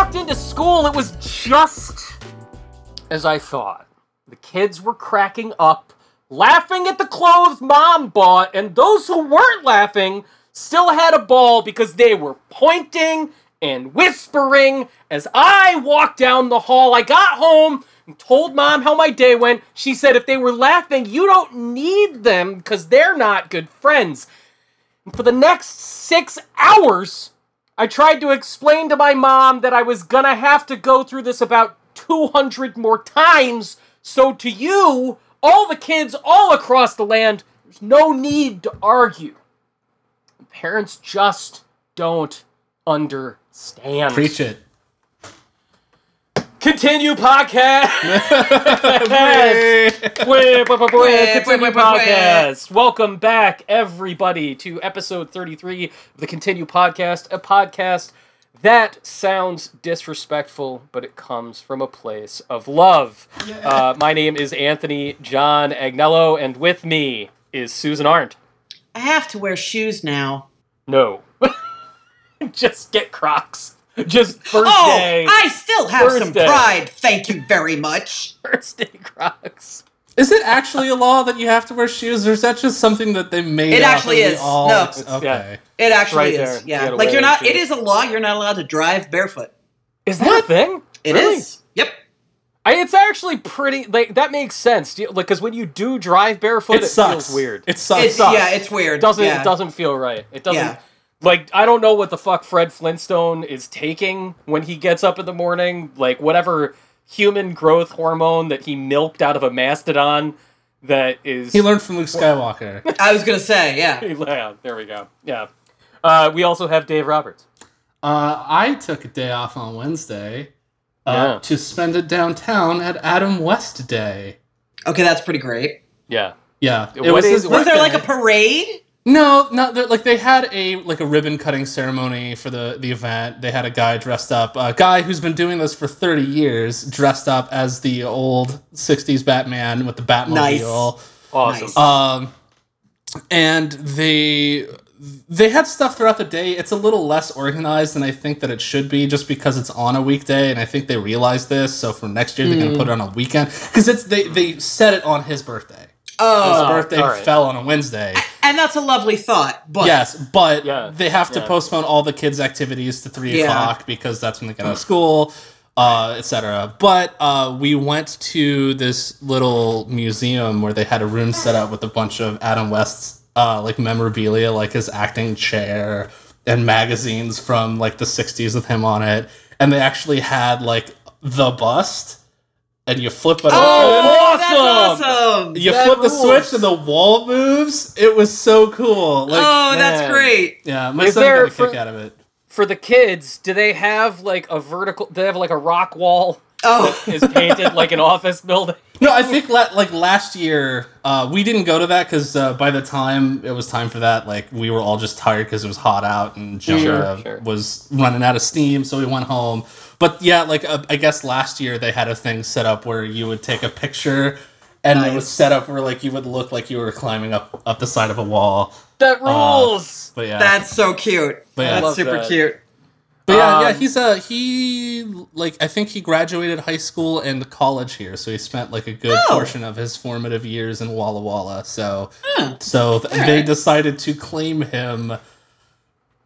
walked into school, it was just as I thought. The kids were cracking up, laughing at the clothes mom bought, and those who weren't laughing still had a ball because they were pointing and whispering as I walked down the hall. I got home and told mom how my day went. She said if they were laughing, you don't need them because they're not good friends. And for the next six hours, I tried to explain to my mom that I was gonna have to go through this about 200 more times. So to you, all the kids all across the land, there's no need to argue. Parents just don't understand. Preach it. Continue podcast. Continue podcast. Welcome back, everybody, to episode 33 of the Continue podcast, a podcast that sounds disrespectful, but it comes from a place of love. Uh, my name is Anthony John Agnello, and with me is Susan Arendt. I have to wear shoes now. No. Just get Crocs. Just first oh, day. I still have some day. pride. Thank you very much. First day Crocs. Is it actually a law that you have to wear shoes, or is that just something that they made? It up actually is. all- No. it's- Okay. It actually right is. there. Yeah, gotta like you're not. those It shoes. is a law. You're not allowed to drive barefoot. Is that a thing? It is. Really? Yep. I, it's actually pretty like that makes sense. Do you- Like, because when you do drive barefoot, It, it, sucks. feels weird. It sucks. It's, sucks. yeah, it's weird. It doesn't Yeah. it doesn't feel right. It doesn't. Yeah. Like I don't know what the fuck Fred Flintstone is taking when he gets up in the morning. Like whatever human growth hormone that he milked out of a mastodon that is. he learned from Luke Skywalker. I was gonna say, yeah. Yeah, there we go. Yeah. Uh, we also have Dave Roberts. Uh, I took a day off on Wednesday uh, Yeah. to spend it downtown at Adam West Day. Okay, that's pretty great. Yeah. Yeah, What is- his Was there like a parade? No, not there- like they had a like a ribbon cutting ceremony for the the event. They had a guy dressed up, a guy who's been doing this for thirty years, dressed up as the old '60s Batman with the Batmobile. Awesome. Nice. Um, and they they had stuff throughout the day. It's a little less organized than I think that it should be, just because it's on a weekday, and I think they realized this. So for next year, they're Hmm. gonna put it on a weekend because it's they they set it on his birthday. His Oh, birthday all right. fell on a Wednesday. and that's a lovely thought. But yes, but Yeah, they have to yeah. postpone all the kids' activities to three Yeah. o'clock because that's when they get out of school, uh, etc. But uh, we went to this little museum where they had a room set up with a bunch of Adam West's uh, like memorabilia, like his acting chair and magazines from like the '60s with him on it, and they actually had like the bust. And you flip it oh, open. Awesome! that's awesome. You that flip the switch and the wall moves. It was so cool. Like, oh, man. that's great. yeah, my Is son there got a for- kick out of it. For the kids, do they have like a vertical? Do they have like a rock wall Oh, is painted like an office building? No, I think la- like last year uh, we didn't go to that because uh, by the time it was time for that, like we were all just tired because it was hot out and Jonah Sure, sure. was running out of steam, so we went home. But yeah, like uh, I guess last year they had a thing set up where you would take a picture, and it was set up where like you would look like you were climbing up up the side of a wall. That rules. But yeah, that's so cute. But yeah. That's super that. cute. But yeah, yeah, Um, he's a he like I think he graduated high school and college here, so he spent like a good Oh. portion of his formative years in Walla Walla. So Huh. so th- they right. decided to claim him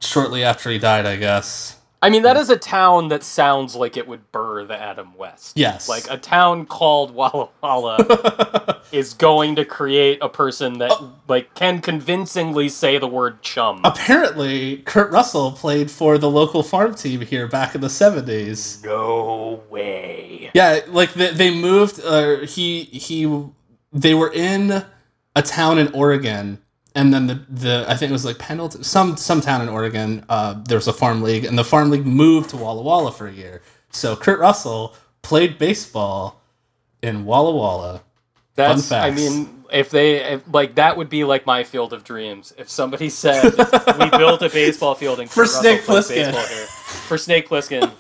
shortly after he died, I guess. I mean, that is a town that sounds like it would burr the Adam West. Yes. Like a town called Walla Walla is going to create a person that like can convincingly say the word chum. Apparently, Kurt Russell played for the local farm team here back in the 70s. No way. Yeah, like they, they moved. Uh, he he, they were in a town in Oregon, and then the, the I think it was like Pendleton, some some town in Oregon. Uh, there was a farm league, and the farm league moved to Walla Walla for a year. So Kurt Russell played baseball in Walla Walla. That's. I mean, if they if, like that would be like my field of dreams. If somebody said we built a baseball field and For Russell Snake Plissken. for Snake Plissken,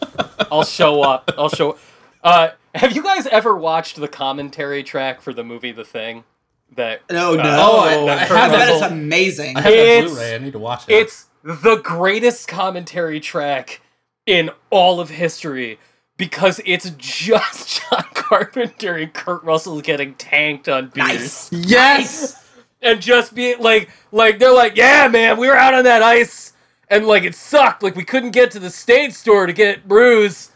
I'll show up. I'll show. Uh, have you guys ever watched the commentary track for the movie The Thing? That No, no. uh, Oh, I- I, I have that it's amazing. I have that Blu-ray. I need to watch it. It's the greatest commentary track in all of history because it's just John Carpenter and Kurt Russell getting tanked on beers. Nice. Yes. and just be like like they're like yeah man we were out on that ice and like it sucked like we couldn't get to the state store to get brews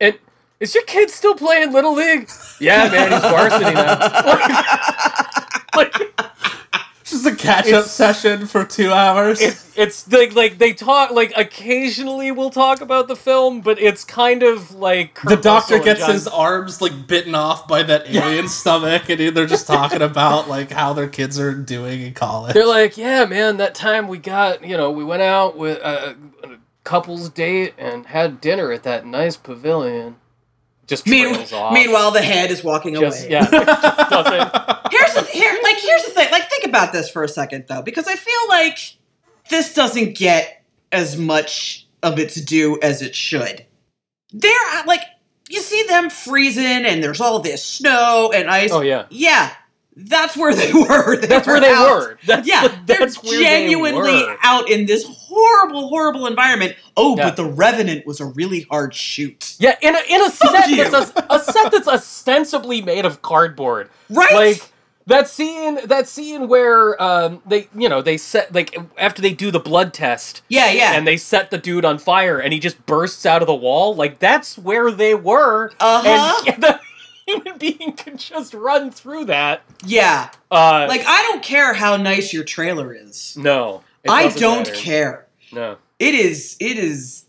and is your kid still playing little league yeah man he's varsity now like Just a catch up It's- session for two hours. it's it's like like they talk like occasionally we'll talk about the film but it's kind of like Kurt the doctor Russell gets John- his arms like bitten off by that alien stomach, and they're just talking about like how their kids are doing in college. They're like, yeah, man, that time we got, you know, we went out with a, a couple's date and had dinner at that nice pavilion. Just Mean- off. meanwhile, the head is walking just away. yeah, just. Here's the here, like here's the thing. Like think about this for a second though, because I feel like this doesn't get as much of its due as it should. They're uh, like you see them freezing, and there's all this snow and ice. Oh yeah, yeah, that's where they were. They that's where they out. were. That's yeah, that's they're genuinely they were. out in this horrible, horrible environment. Oh, Yeah. but the Revenant was a really hard shoot. Yeah, in a in a set that's a, a set that's ostensibly made of cardboard. Right? Like that scene that scene where um they you know they set like after they do the blood test Yeah, yeah. and they set the dude on fire and he just bursts out of the wall like that's where they were Uh-huh. and the human being could just run through that yeah. uh Like I don't care how nice your trailer is. no I don't matter. care. no It is it is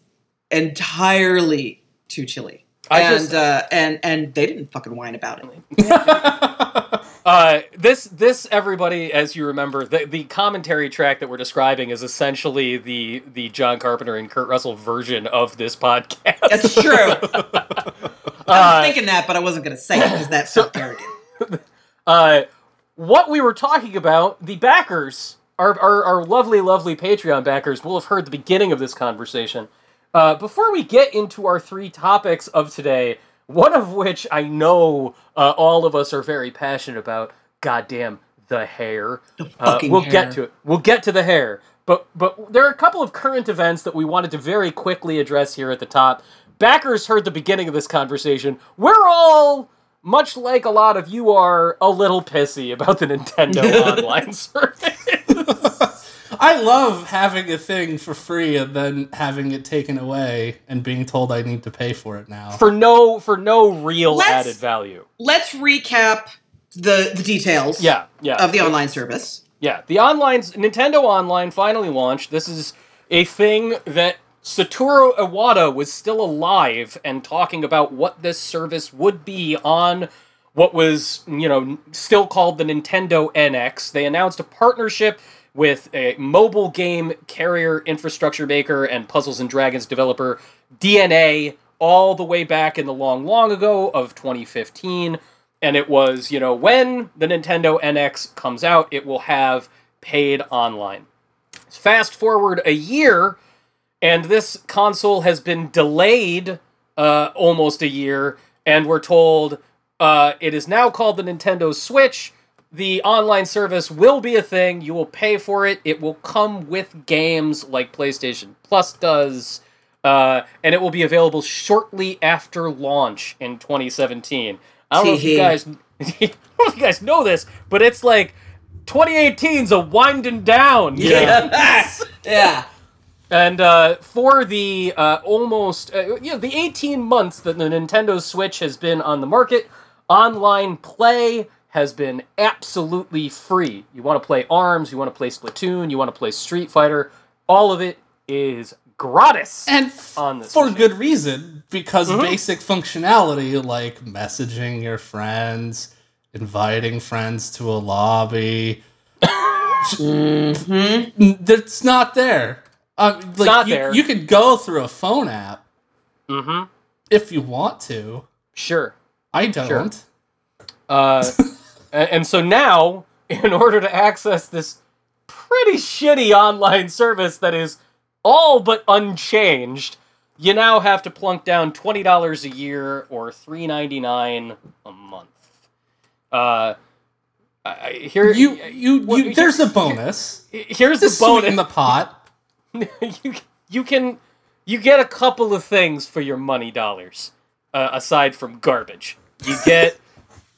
entirely too chilly. I and just- uh, and and they didn't fucking whine about it. Uh, this this everybody, as you remember, the, the commentary track that we're describing is essentially the the John Carpenter and Kurt Russell version of this podcast. That's true. I was thinking that, but I wasn't going to say it because that's so arrogant. Uh, what we were talking about, the backers, our, our, our lovely, lovely Patreon backers, will have heard the beginning of this conversation. Uh, before we get into our three topics of today, one of which I know uh, all of us are very passionate about, goddamn the hair. Uh, fucking we'll hair. get to it. We'll get to the hair. But but there are a couple of current events that we wanted to very quickly address here at the top. Backers heard the beginning of this conversation. We're all much like a lot of you are a little pissy about the Nintendo online service. I love having a thing for free and then having it taken away and being told I need to pay for it now. for no for no real Let's- added value. Let's recap the the details. Yeah, yeah. Of the online service. Yeah, the online Nintendo Online finally launched. This is a thing that Satoru Iwata was still alive and talking about what this service would be on what was, you know, still called the Nintendo NX. They announced a partnership with a mobile game carrier infrastructure maker and Puzzles and Dragons developer DeNA all the way back in the long long ago of 2015 and it was, you know, when the Nintendo NX comes out, it will have paid online. Fast forward a year, and this console has been delayed uh, almost a year, and we're told uh, it is now called the Nintendo Switch. The online service will be a thing. You will pay for it. It will come with games like PlayStation Plus does, uh, and it will be available shortly after launch in 2017. I don't know if you guys, don't know if you guys know this, but it's like 2018's a winding down. you know? Yeah. yeah. And uh, for the uh, almost, uh, you know, the 18 months that the Nintendo Switch has been on the market, online play has been absolutely free. You want to play ARMS, you want to play Splatoon, you want to play Street Fighter, all of it is gratis. and f- on this for machine. good reason because Mhm. basic functionality like messaging your friends inviting friends to a lobby Mm-hmm. that's not there um, like not you, there. you could go through a phone app mm-hmm. if you want to Sure. i don't Uh, and so now, in order to access this pretty shitty online service that is all but unchanged, you now have to plunk down twenty dollars a year or three ninety nine a month. Uh, I, here you you, What- you there's a bonus here's the the bonus. in the pot you you can you get a couple of things for your money dollars, uh, aside from garbage. You get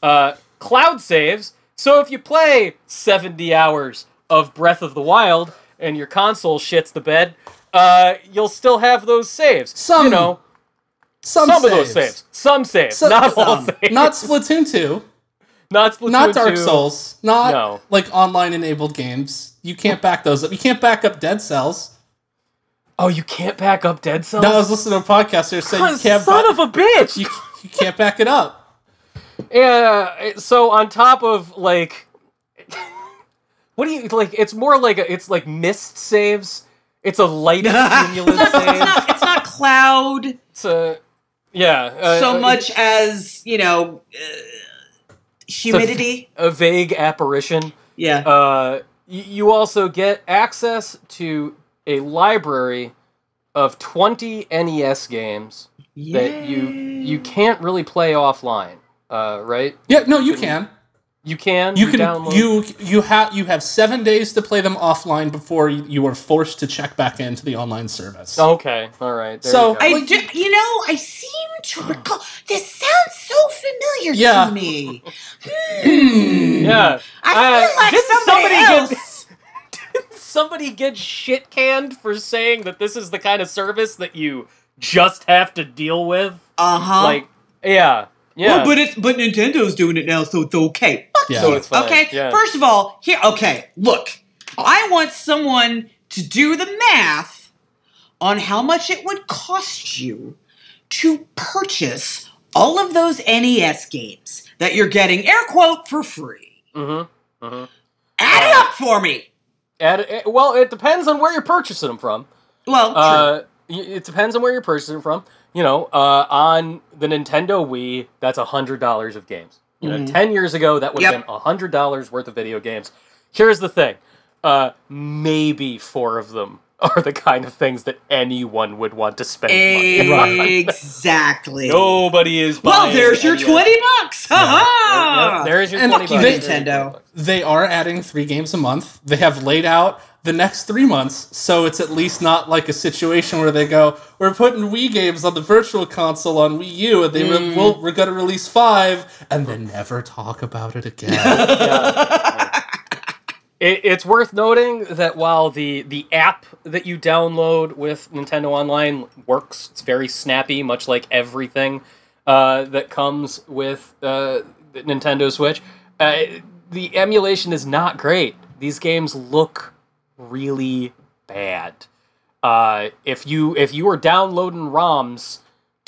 uh, cloud saves. So if you play 70 hours of Breath of the Wild and your console shits the bed, uh, you'll still have those saves. Some you know, Some, some, of those saves, some saves, Some- not all saves, Not Splatoon 2, not Splatoon not Dark 2. Souls, not No. like online enabled games. You can't back those up. You can't back up Dead Cells. Oh, you can't back up Dead Cells. No, I was listening to a podcast here saying you can't son ba- of a bitch. you, you can't back it up. Yeah. So on top of like, what do you like? It's more like a, it's like mist saves. It's a light cumulative it's, save. not, it's not cloud It's a yeah. uh, so uh, much as you know uh, humidity. a vague apparition. yeah. Uh, y- you also get access to a library of 20 NES games that you you can't really play offline. Uh, right? Yeah, no, you can. You can. You can. download. You you have you have seven days to play them offline before you, you are forced to check back into the online service. Okay. All right. there So, you go. I Like- do, you know, I seem to recall. This sounds so familiar Yeah. to me. Hmm. yeah. I Uh, feel like somebody, somebody else. get- somebody get shit canned for saying that this is the kind of service that you just have to deal with. Uh huh. Like, yeah, yeah. Oh, but it's but Nintendo's doing it now, so it's okay. Fuck Yeah. So you. it's fine, Okay. yeah. First of all, here. Okay. Look, I want someone to do the math on how much it would cost you to purchase all of those NES games that you're getting air quote for free. mm-hmm. Mm-hmm. Add it up for me. At, well, it depends on where you're purchasing them from. Well, true. Uh, it depends on where you're purchasing them from. You know, uh, on the Nintendo Wii, that's a hundred dollars of games. You know, Mhm. ten years ago, that would have Yep. been a hundred dollars worth of video games. Here's the thing: uh, maybe four of them are the kind of things that anyone would want to spend money on. Exactly. Nobody is. Well, buying there's your NES. twenty bucks. Ha Yeah, ha. yeah, There's your And twenty fuck you, bucks. Nintendo. they are adding three games a month. They have laid out the next three months, so it's at least not like a situation where they go, "We're putting Wii games on the Virtual Console on Wii U, and they re- Mm. will, we're going to release five, and then never talk about it again." It, it's worth noting that while the the app that you download with Nintendo Online works, it's very snappy, much like everything uh, that comes with uh, Nintendo Switch. Uh, the emulation is not great. These games look really bad. Uh, if you if you were downloading ROMs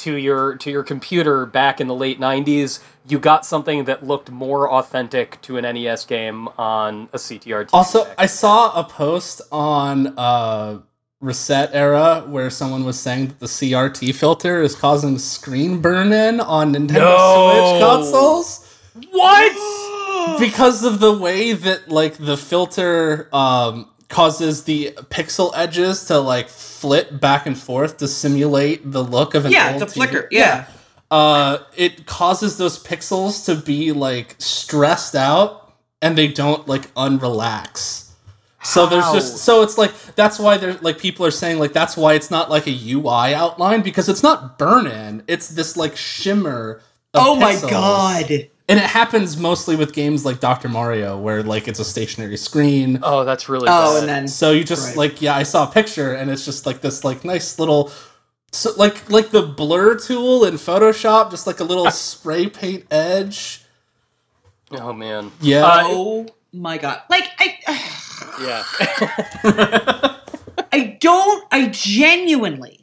to your to your computer back in the late '90s, you got something that looked more authentic to an NES game on a CRT. Also. I saw a post on uh, ResetEra where someone was saying that the CRT filter is causing screen burn in on Nintendo No. Switch consoles. what? because of the way that like the filter um causes the pixel edges to like flip back and forth to simulate the look of an Yeah, old it's a TV. flicker. Yeah. uh it causes those pixels to be like stressed out and they don't like unrelax so there's just so it's like that's why there's like people are saying like that's why it's not like a UI outline because it's not burn in it's this like shimmer of Oh my god. And it happens mostly with games like Dr. Mario, where like it's a stationary screen. Oh, that's really. Oh, bad. and then So you just Right. like yeah, I saw a picture and it's just like this like nice little so like like the blur tool in Photoshop, just like a little spray paint edge. Oh man. Yeah. Uh, oh my god. Like I Yeah. I don't I genuinely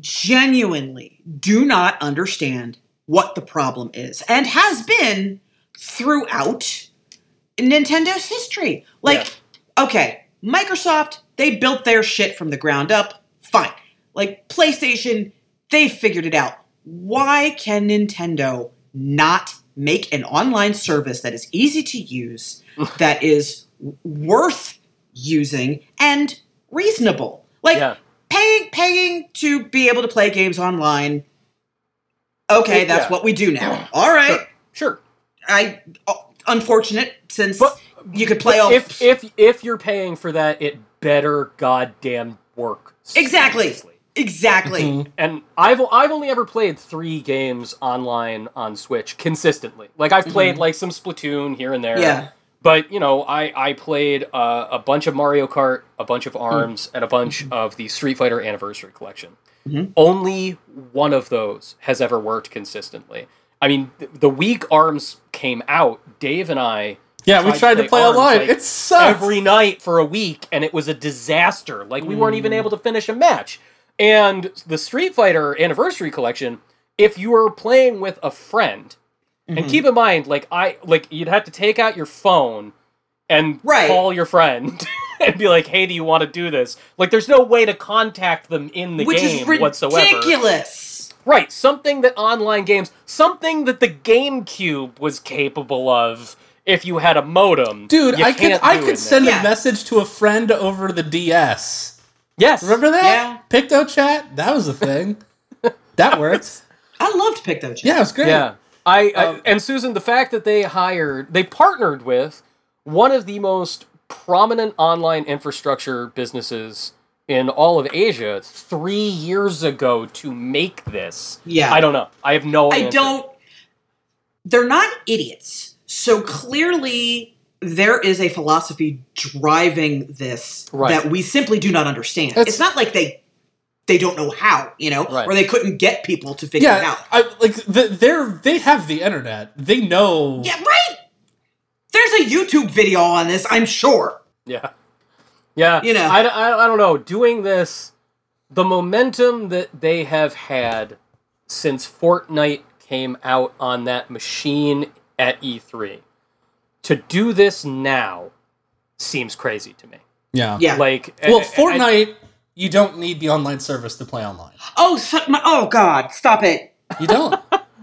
genuinely do not understand what the problem is and has been throughout Nintendo's history. Like okay, Microsoft, they built their shit from the ground up. Fine. Like PlayStation, they figured it out. Why can Nintendo not make an online service that is easy to use, that is worth using, and reasonable? Like Yeah. paying paying to be able to play games online. Okay, that's Yeah. what we do now. All right. Sure. Sure. I uh, unfortunate since But- you could play all if if if you're paying for that, it better goddamn work. Exactly. seamlessly. exactly. Mhm. and I've I've only ever played three games online on Switch consistently. Like I've played like some Splatoon here and there. Yeah. But you know, I I played uh, a bunch of Mario Kart, a bunch of Arms, and a bunch of the Street Fighter Anniversary Collection. Mhm. Only one of those has ever worked consistently. I mean, th- the week Arms came out, Dave and I Yeah, we tried to play Arms, online. like, it sucked. every night for a week, and it was a disaster. Like we weren't even able to finish a match. And the Street Fighter Anniversary Collection, if you were playing with a friend, Mm-hmm. and keep in mind, like I like you'd have to take out your phone and Right. call your friend and be like, "Hey, do you want to do this?" Like, there's no way to contact them in the Which game is whatsoever. ridiculous. Right, something that online games, something that the GameCube was capable of if you had a modem. Dude, you I could can't I could in send there. Yeah. a message to a friend over the DS. Yes. Remember that? Yeah. PictoChat? That was a thing. that worked. I loved PictoChat. Yeah, it was great. Yeah. I, I Um, and Susan, the fact that they hired, they partnered with one of the most prominent online infrastructure businesses in all of Asia three years ago to make this. Yeah. I don't know. I have no. I answer. don't. They're not idiots. So clearly, there is a philosophy driving this Right. that we simply do not understand. It's- it's not like they they don't know how, you know, Right. or they couldn't get people to figure it out. I, like they're they have the internet. They know. Yeah, right. There's a YouTube video on this, I'm sure. Yeah. Yeah. You know. I, I, I don't know. Doing this, the momentum that they have had since Fortnite came out on that machine at E3, to do this now seems crazy to me. Yeah. Yeah. Like, Well, I- I- Fortnite, you don't need the online service to play online. Oh, so, my, oh God! Stop it. You don't.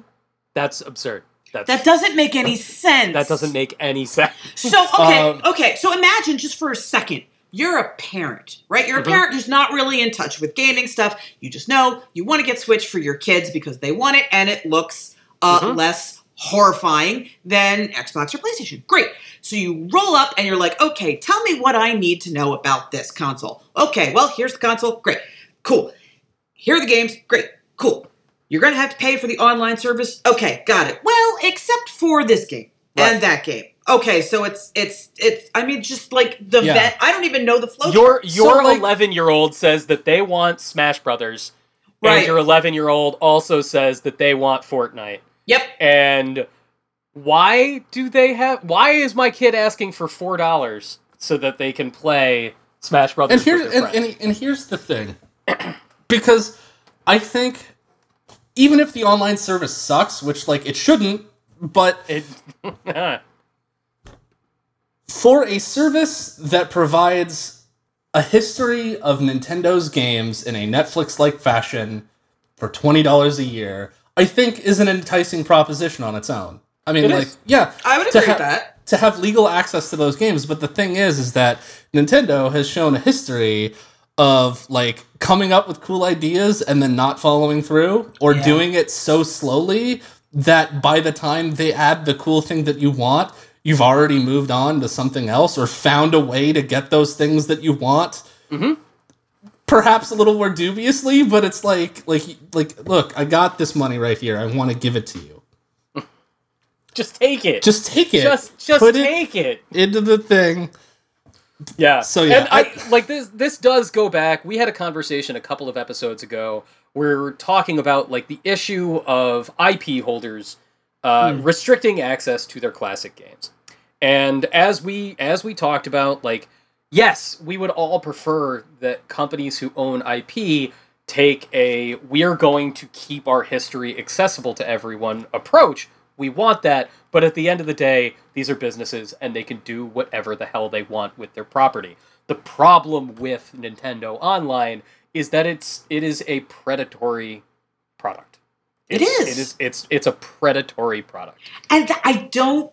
that's absurd. That's, That doesn't make any sense. that doesn't make any sense. So okay, Um, okay. So imagine just for a second, you're a parent, right? You're a Mhm. parent who's not really in touch with gaming stuff. You just know you want to get Switch for your kids because they want it, and it looks uh, Mhm. less horrifying than Xbox or PlayStation. Great. So you roll up and you're like, okay, tell me what I need to know about this console. Okay, well here's the console. Great, cool. Here are the games. Great, cool. You're gonna have to pay for the online service. Okay, got it. Well, except for this game Right. and that game. Okay, so it's it's it's. I mean, just like the Yeah. vet. I don't even know the flow. Your your So, 11 year old says that they want Smash Brothers, and your 11 year old also says that they want Fortnite. Yep. And why do they have? Why is my kid asking for four dollars so that they can play Smash Brothers? and here's and, and, and here's the thing, because I think even if the online service sucks, which like it shouldn't, but It- for a service that provides a history of Nintendo's games in a Netflix-like fashion for twenty dollars a year, I think is an enticing proposition on its own. I mean, It like, is. yeah, I would agree ha- with that. to have legal access to those games. But the thing is, is that Nintendo has shown a history of like coming up with cool ideas and then not following through, or Yeah. doing it so slowly that by the time they add the cool thing that you want, you've already moved on to something else or found a way to get those things that you want. Mhm. Perhaps a little more dubiously, but it's like, like, like, look, I got this money right here. I want to give it to you. just take it. Just take it. just just put take it. into the thing. Yeah. So, yeah, and I, like this. This does go back. We had a conversation a couple of episodes ago. where we are talking about like the issue of IP holders uh, Hmm. restricting access to their classic games. And as we as we talked about, like yes, we would all prefer that companies who own IP take a we're going to keep our history accessible to everyone approach. We want that, but at the end of the day, these are businesses and they can do whatever the hell they want with their property. The problem with Nintendo Online is that it's it is a predatory product. It it is. It is. It's it's a predatory product. And I don't,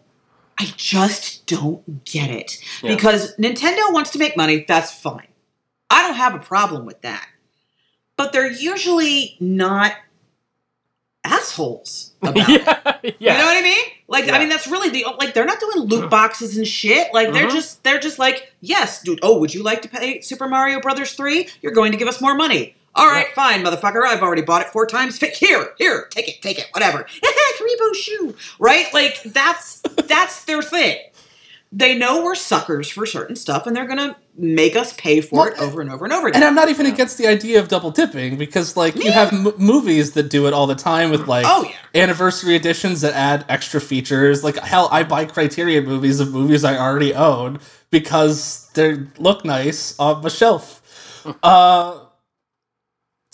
I just don't get it. Yeah. Because Nintendo wants to make money, that's fine. I don't have a problem with that. But they're usually not assholes about it. yeah, yeah. You know what I mean? Like, Yeah. I mean, that's really the like they're not doing loot boxes and shit. Like, they're Mhm. just they're just like, yes, dude. Oh, would you like to pay Super Mario Brothers three? You're going to give us more money. All right, fine, motherfucker. I've already bought it four times. Here, here, take it, take it, whatever. Karibo shoe, right? Like that's that's their thing. They know we're suckers for certain stuff, and they're gonna make us pay for Well, it over and over and over again. And. I'm not even against the idea of double dipping because, like, you have m- movies that do it all the time with like Oh, yeah. anniversary editions that add extra features. Like, hell, I buy Criterion movies of movies I already own because they look nice on my shelf. uh,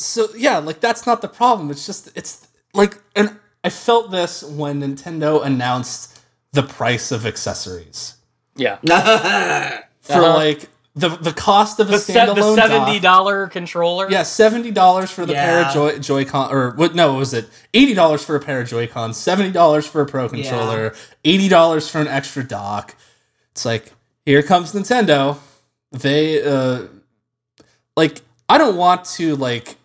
so yeah, like that's not the problem. It's just it's like, and I felt this when Nintendo announced the price of accessories Yeah. for Uh-huh. like the the cost of a The, se- the standalone seventy dollar controller. yeah, seventy dollars for the pair of Joy Joy-Con, or what? No, what was it eighty dollars for a pair of Joy-Cons, seventy dollars for a Pro controller, eighty dollars for an extra dock. It's like here comes Nintendo. They uh, like I don't want to like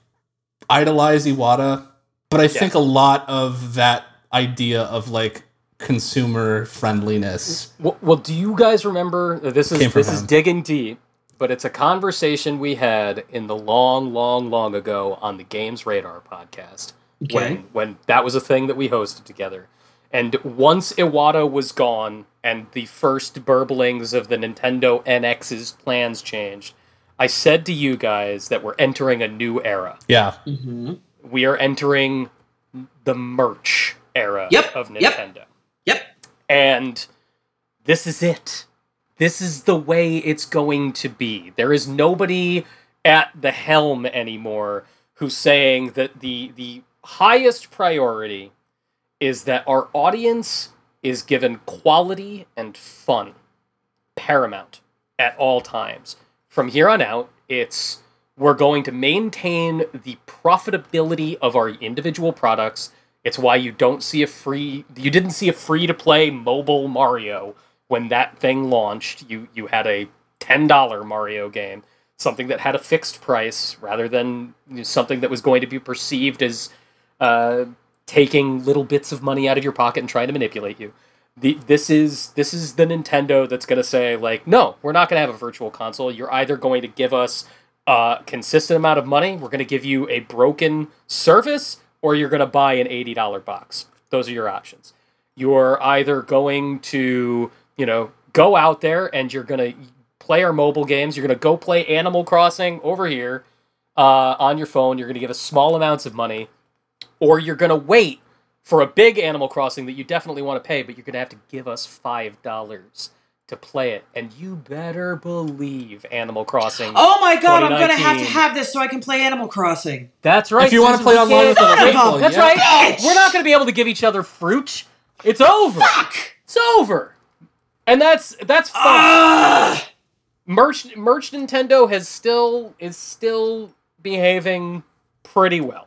idolize Iwata, but I think a lot of that idea of like consumer friendliness. Well, well, do you guys remember? Uh, this is Came from this is digging deep, but it's a conversation we had in the long, long, long ago on the GamesRadar podcast Okay. when when that was a thing that we hosted together. And once Iwata was gone and the first burblings of the Nintendo NX's plans changed, I said to you guys that we're entering a new era. Yeah, hmm We are entering the merch era Yep, of yep. Yep. And this is it. This is the way it's going to be. There is nobody at the helm anymore who's saying that the the highest priority is that our audience is given quality and fun paramount at all times. From here on out, it's we're going to maintain the profitability of our individual products. It's why you don't see a free you didn't see a free to play mobile Mario when that thing launched. You you had a $10 Mario game, something that had a fixed price rather than something that was going to be perceived as uh, taking little bits of money out of your pocket and trying to manipulate you. The, this is this is the Nintendo that's going to say like, no, we're not going to have a virtual console. You're either going to give us a consistent amount of money, we're going to give you a broken service, or you're going to buy an eighty dollar box. Those are your options. You're either going to you know go out there and you're going to play our mobile games. You're going to go play Animal Crossing over here uh, on your phone. You're going to give us small amounts of money or you're going to wait for a big Animal Crossing that you definitely want to pay, but you're going to have to give us five dollars to play it, and you better believe Animal Crossing. Oh my god, I'm gonna have to have this so I can play Animal Crossing. That's right. if you want to play we online with can't- other Son of a people, That's yeah. right. Bitch! We're not going to be able to give each other fruit. It's over. Fuck! It's over. And that's that's fine. Ah! merch merch Nintendo has still is still behaving pretty well.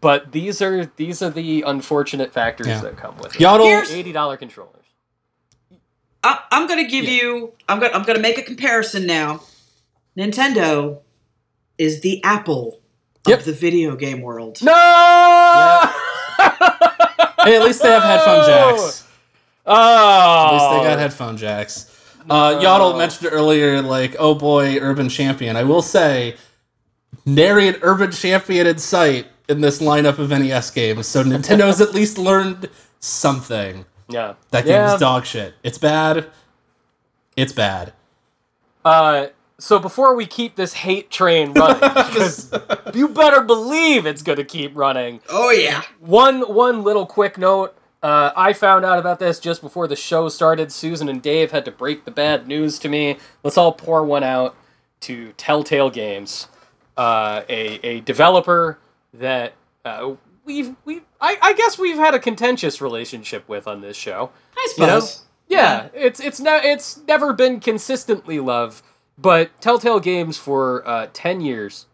But these are these are the unfortunate factors Yeah. that come with it. Yaddle. Eighty dollar controllers. I, I'm gonna give you. I'm gonna. I'm gonna make a comparison now. Nintendo is the Apple Yep. of the video game world. No. Hey, at least they have headphone jacks. Oh. At least they got headphone jacks. Uh, Yaddle mentioned earlier, like, oh boy, Urban Champion. I will say, nary an Urban Champion in sight in this lineup of NES games, so Nintendo's at least learned something. Yeah. That game yeah. is dog shit. It's bad. It's bad. Uh, so before we keep this hate train running, because you better believe it's going to keep running. Oh yeah. One one little quick note. Uh, I found out about this just before the show started. Susan and Dave had to break the bad news to me. Let's all pour one out to Telltale Games, uh, a a developer that uh, we've we I, I guess we've had a contentious relationship with on this show. I You know? suppose. Yeah, it's it's ne- it's never been consistently love, but Telltale Games for uh, ten years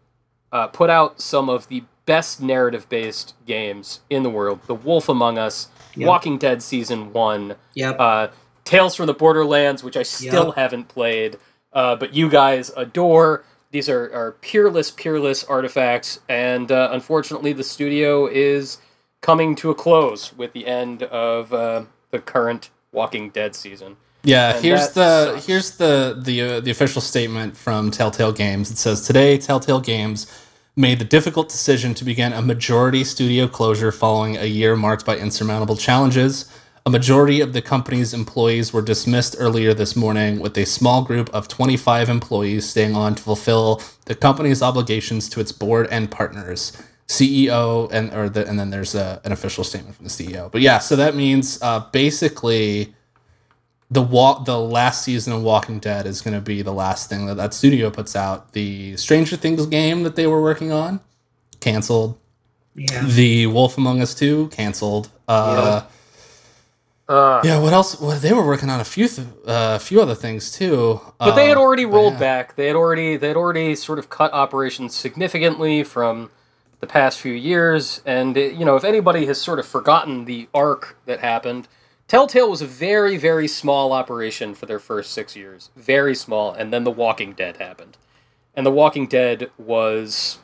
uh, put out some of the best narrative-based games in the world. The Wolf Among Us, Yep. Walking Dead season one, Yep. uh, Tales from the Borderlands, which I still Yep. haven't played, uh, but you guys adore. These are, are peerless, peerless artifacts, and uh, unfortunately, the studio is coming to a close with the end of uh, the current Walking Dead season. Yeah, And here's the sucks. here's the the uh, the official statement from Telltale Games. It says today Telltale Games made the difficult decision to begin a majority studio closure following a year marked by insurmountable challenges. A majority of the company's employees were dismissed earlier this morning, with a small group of 25 employees staying on to fulfill the company's obligations to its board and partners. CEO and or the, and then there's a, an official statement from the CEO. But yeah, so that means uh, basically the walk the last season of Walking Dead is going to be the last thing that that studio puts out. The Stranger Things game that they were working on canceled. Yeah. The Wolf Among Us 2 canceled. Uh, Uh, yeah. What else? Well, they were working on a few th- uh, a few other things too. But they had Um, already rolled yeah. back. They had already they had already sort of cut operations significantly from the past few years. And it- you know, if anybody has sort of forgotten the arc that happened, Telltale was a very very small operation for their first six years, very small. And then The Walking Dead happened, and The Walking Dead was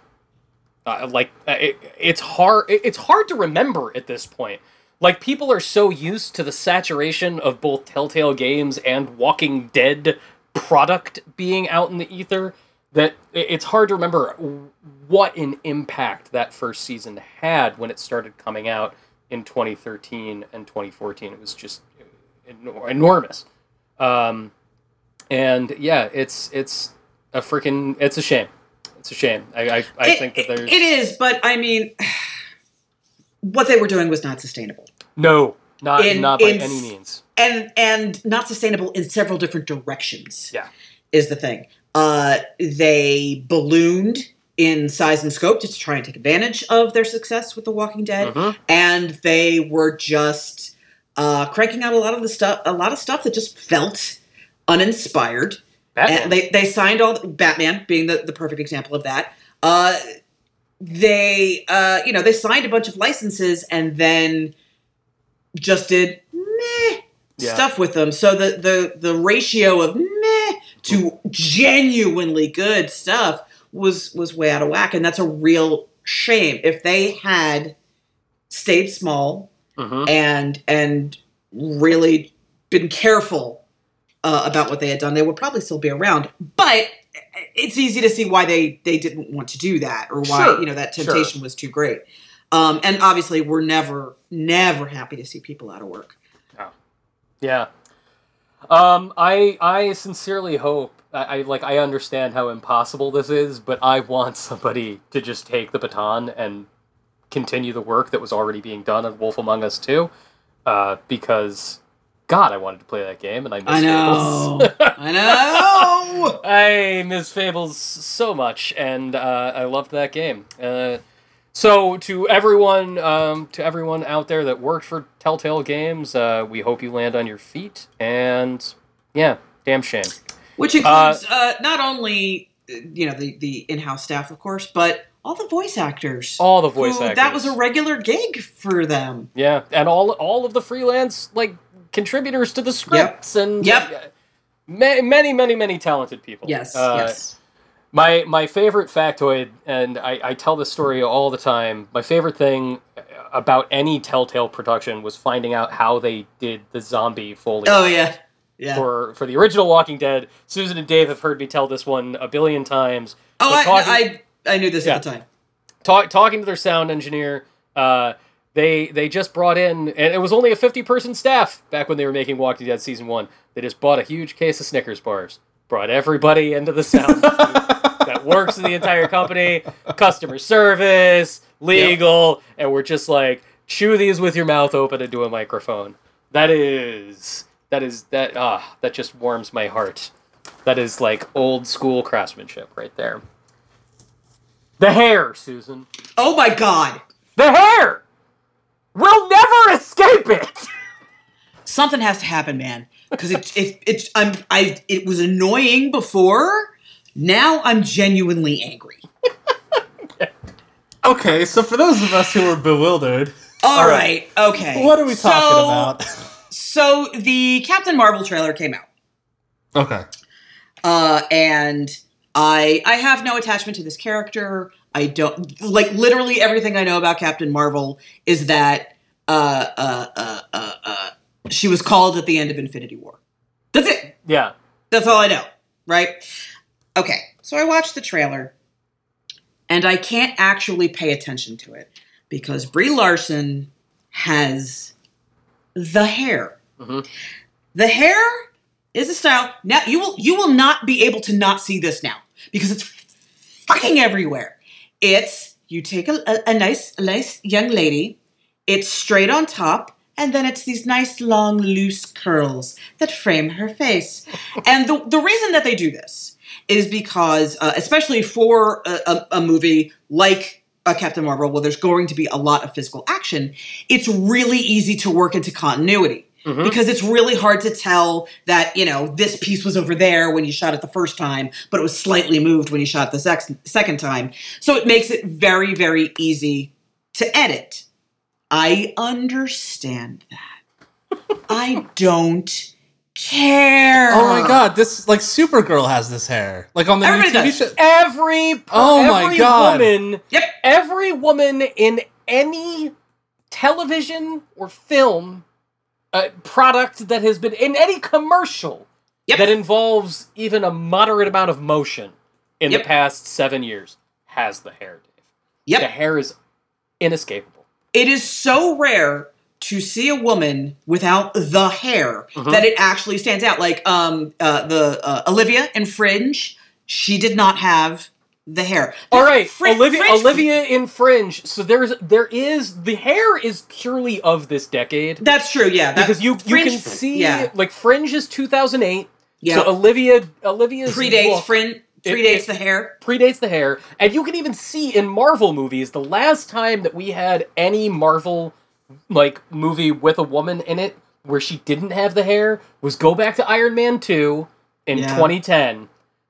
uh, like uh, it, it's hard it- it's hard to remember at this point like people are so used to the saturation of both telltale games and walking dead product being out in the ether that it's hard to remember what an impact that first season had when it started coming out in 2013 and 2014 it was just enormous. Um, and yeah it's it's a freaking it's a shame. It's a shame. I i, I It- think that there's it is, but I mean, what they were doing was not sustainable, No, not In- not by in- any means. and and not sustainable in several different directions. Yeah. is the thing. Uh, they ballooned in size and scope to try and take advantage of their success with The Walking Dead, Mhm. and they were just uh, cranking out a lot of the stuff, a lot of stuff that just felt uninspired. Batman. And they they signed all Batman being the, the perfect example of that. Uh, they uh, you know they signed a bunch of licenses and then just did meh Yeah. stuff with them. So the the the ratio of meh to genuinely good stuff was was way out of whack, and that's a real shame. If they had stayed small Mhm. and and really been careful uh, about what they had done, they would probably still be around. But it's easy to see why they they didn't want to do that, or why Sure, you know that sure. temptation was too great. Um, and obviously, we're never never happy to see people out of work. Yeah. Um, I I sincerely hope I, I like I understand how impossible this is, but I want somebody to just take the baton and continue the work that was already being done on Wolf Among Us too, Uh, because God, I wanted to play that game and I miss I know, I know. Fables. I miss Fables so much, and uh, I loved that game. Uh, so to everyone, um, to everyone out there that worked for Telltale Games, uh, we hope you land on your feet. And yeah, damn shame. Which includes uh, not only uh, you know the the in house staff, of course, but all the voice actors. All the voice who- actors. That was a regular gig for them. yeah, and all all of the freelance like contributors to the scripts and Yep. ma- many many many talented people. Yes, Uh, yes. My my favorite factoid, and I, I tell this story all the time. My favorite thing about any Telltale production was finding out how they did the zombie foley Oh yeah, yeah. for for the original Walking Dead. Susan and Dave have heard me tell this one a billion times. oh, I, talking- I I knew this Yeah. at the time. talk, talking to their sound engineer. Uh, they they just brought in, and it was only a fifty person staff back when they were making Walking Dead season one. They just bought a huge case of Snickers bars, brought everybody into the sound that works in the entire company, customer service, legal, and we're just like chew these with your mouth open into a microphone. That is that is that ah that just warms my heart. That is like old school craftsmanship right there. The hair, Susan. Oh my god, The hair! We'll never escape it! something has to happen, man. Because it it it's I'm I it was annoying before. Now I'm genuinely angry. Okay, so for those of us who were bewildered, All right. right, okay. what are we talking So- about? So the Captain Marvel trailer came out. Okay. uh, and I I have no attachment to this character. I don't like literally everything I know about Captain Marvel is that uh, uh, uh, uh, uh, she was called at the end of Infinity War. That's it. Yeah. That's all I know. Right? Okay. So I watched the trailer, and I can't actually pay attention to it because Brie Larson has the hair. Mhm. The hair is a style. Now you will you will not be able to not see this now because it's fucking everywhere. It's you take a, a, a nice a nice young lady, it's straight on top, and then it's these nice long loose curls that frame her face. and the the reason that they do this is because, uh, especially for a, a, a movie like uh, Captain Marvel, where there's going to be a lot of physical action, it's really easy to work into continuity Mhm. because it's really hard to tell that you know this piece was over there when you shot it the first time but it was slightly moved when you shot it the sex- second time so it makes it very very easy to edit i understand that i don't care Oh my god, this like Supergirl has this hair. Like on the new TV does. show. Every per- Oh my every God. woman, Yep. every woman in any television or film uh, product that has been in any commercial Yep. that involves even a moderate amount of motion in Yep. the past seven years has the hair. Dave. Yep. The hair is inescapable. it is so rare to see a woman without the hair Mhm. that it actually stands out. Like um, uh, the uh, Olivia in Fringe, she did not have the hair. All right, Frin- Olivia. Fringe- Olivia in Fringe. So there's there is the hair is purely of this decade That's true. Yeah, that, because you you Fringe- can see Yeah, like Fringe is 2008. yeah. So Olivia Olivia's predates look Fringe. It- Predates it- the hair. predates the hair, and you can even see in Marvel movies the last time that we had any Marvel like movie with a woman in it where she didn't have the hair was go back to Iron Man 2 in Yeah. 2010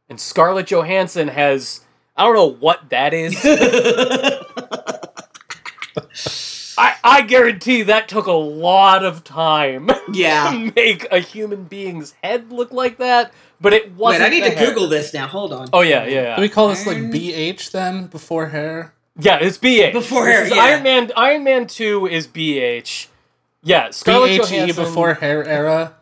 and Scarlett Johansson has I don't know what that is. I, I guarantee that took a lot of time yeah. to make a human being's head look like that, but it wasn't. I need the to hair. Google this now. Hold on. Oh yeah, yeah, yeah. Do we call this like BH then before hair? Yeah, it's BH. Before hair, yeah. Iron Man Iron Man 2 is BH. Yeah, Scarlett BHE Johansson before hair era.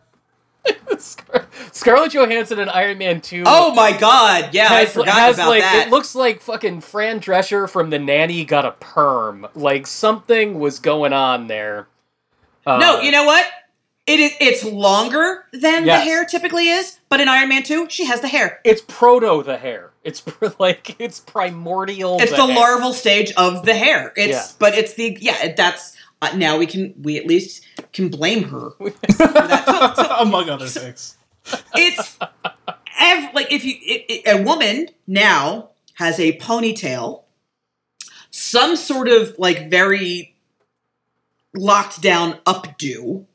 Scar- Scarlett Johansson in Iron Man 2 Oh my God! Yeah, I forgot has, about like that. it looks like fucking Fran Drescher from The Nanny got a perm. Like something was going on there. Uh, no, you know what? It is. It's longer than Yes. the hair typically is, but in Iron Man Two, she has the hair. it's proto the hair. It's like it's primordial. It's the hair. larval stage of the hair. It's Yeah. but it's the yeah. That's uh, now we can we at least can blame her. So, so Among other things. it's ev- like if you it, it- a woman now has a ponytail, some sort of like very locked down updo,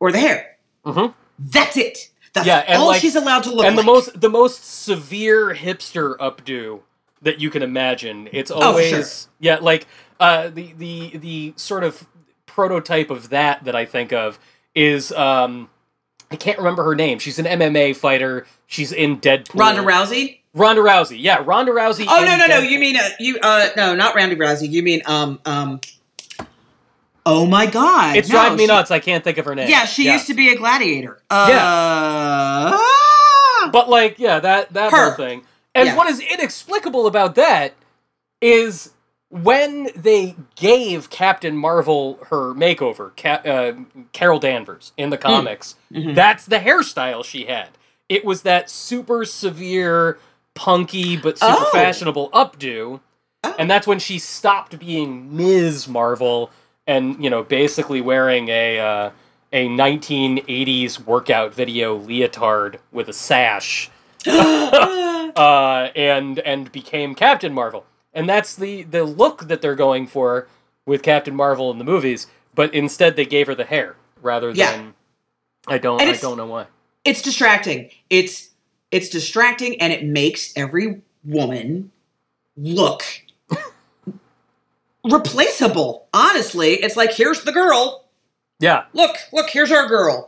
or the hair. Mhm. That's it. That's Yeah, and, all like- she's allowed to look and like. the most the most severe hipster updo that you can imagine. It's Oh, always sure. yeah, like uh, the the the sort of prototype of that that I think of is um, I can't remember her name. She's an MMA fighter. She's in Deadpool. Ronda Rousey. Ronda Rousey. Yeah, Ronda Rousey. Oh no no no! You mean uh, you uh no not Ronda Rousey. You mean um um. Oh my God! It's no, driving me she- nuts. I can't think of her name. Yeah, she used to be a gladiator. Uh, Yeah. ah! But like, yeah, that that Her. whole thing. And Yeah. what is inexplicable about that is when they gave Captain Marvel her makeover, Ca- uh, Carol Danvers in the comics, Mhm. that's the hairstyle she had. It was that super severe, punky but super Oh. fashionable updo, Oh. and that's when she stopped being Ms. Marvel and you know basically wearing a uh, a 1980s workout video leotard with a sash uh, and and became Captain Marvel. And that's the the look that they're going for with Captain Marvel in the movies, but instead they gave her the hair rather Yeah. than I don't I don't know why. it's distracting. It's it's distracting, and it makes every woman look replaceable. Honestly, it's like here's the girl. Yeah. Look, look, here's our girl.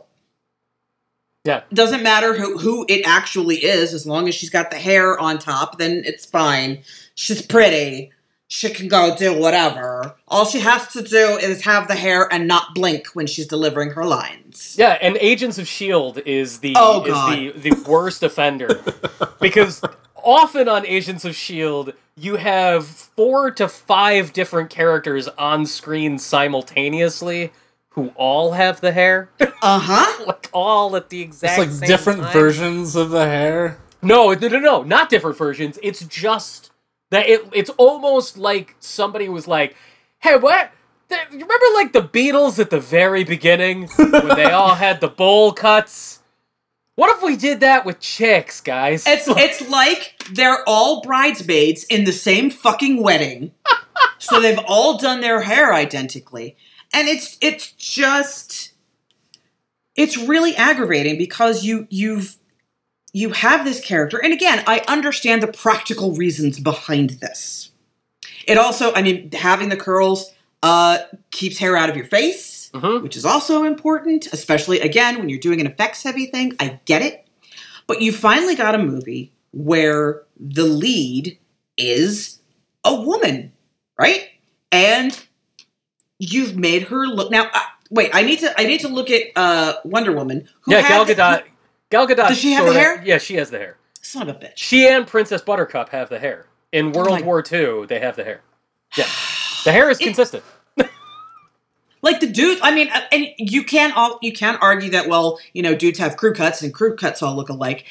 Yeah. Doesn't matter who who it actually is, as long as she's got the hair on top, then it's fine. She's pretty. She can go do whatever. All she has to do is have the hair and not blink when she's delivering her lines. Yeah, and Agents of Shield is the Oh, is God. the, the worst offender. because often on Agents of Shield, you have four to five different characters on screen simultaneously who all have the hair, Uh huh. like all at the exact. It's exact like same different time. versions of the hair. No, no, no, no, not different versions. It's just that it. It's almost like somebody was like, "Hey, what? Th- You remember like the Beatles at the very beginning when they all had the bowl cuts? What if we did that with chicks, guys? It's it's like they're all bridesmaids in the same fucking wedding. so they've all done their hair identically. And it's it's just it's really aggravating because you you've you have this character and again, I understand the practical reasons behind this. It also, I mean, having the curls uh keeps hair out of your face Mhm. which is also important, especially again when you're doing an effects heavy thing. I get it. But you finally got a movie where the lead is a woman, right? And you've made her look now uh, wait, I need to I need to look at uh Wonder Woman who yeah, Gal the- Gadot. Gal Gadot. Does she have the hair? Yeah, she has the hair. son of a bitch. She and Princess Buttercup have the hair. In World my- War II, they have the hair. Yeah, the hair is It- consistent. Like the dude, I mean, uh, and you can all you can argue that well, you know, dudes have crew cuts and crew cuts all look alike,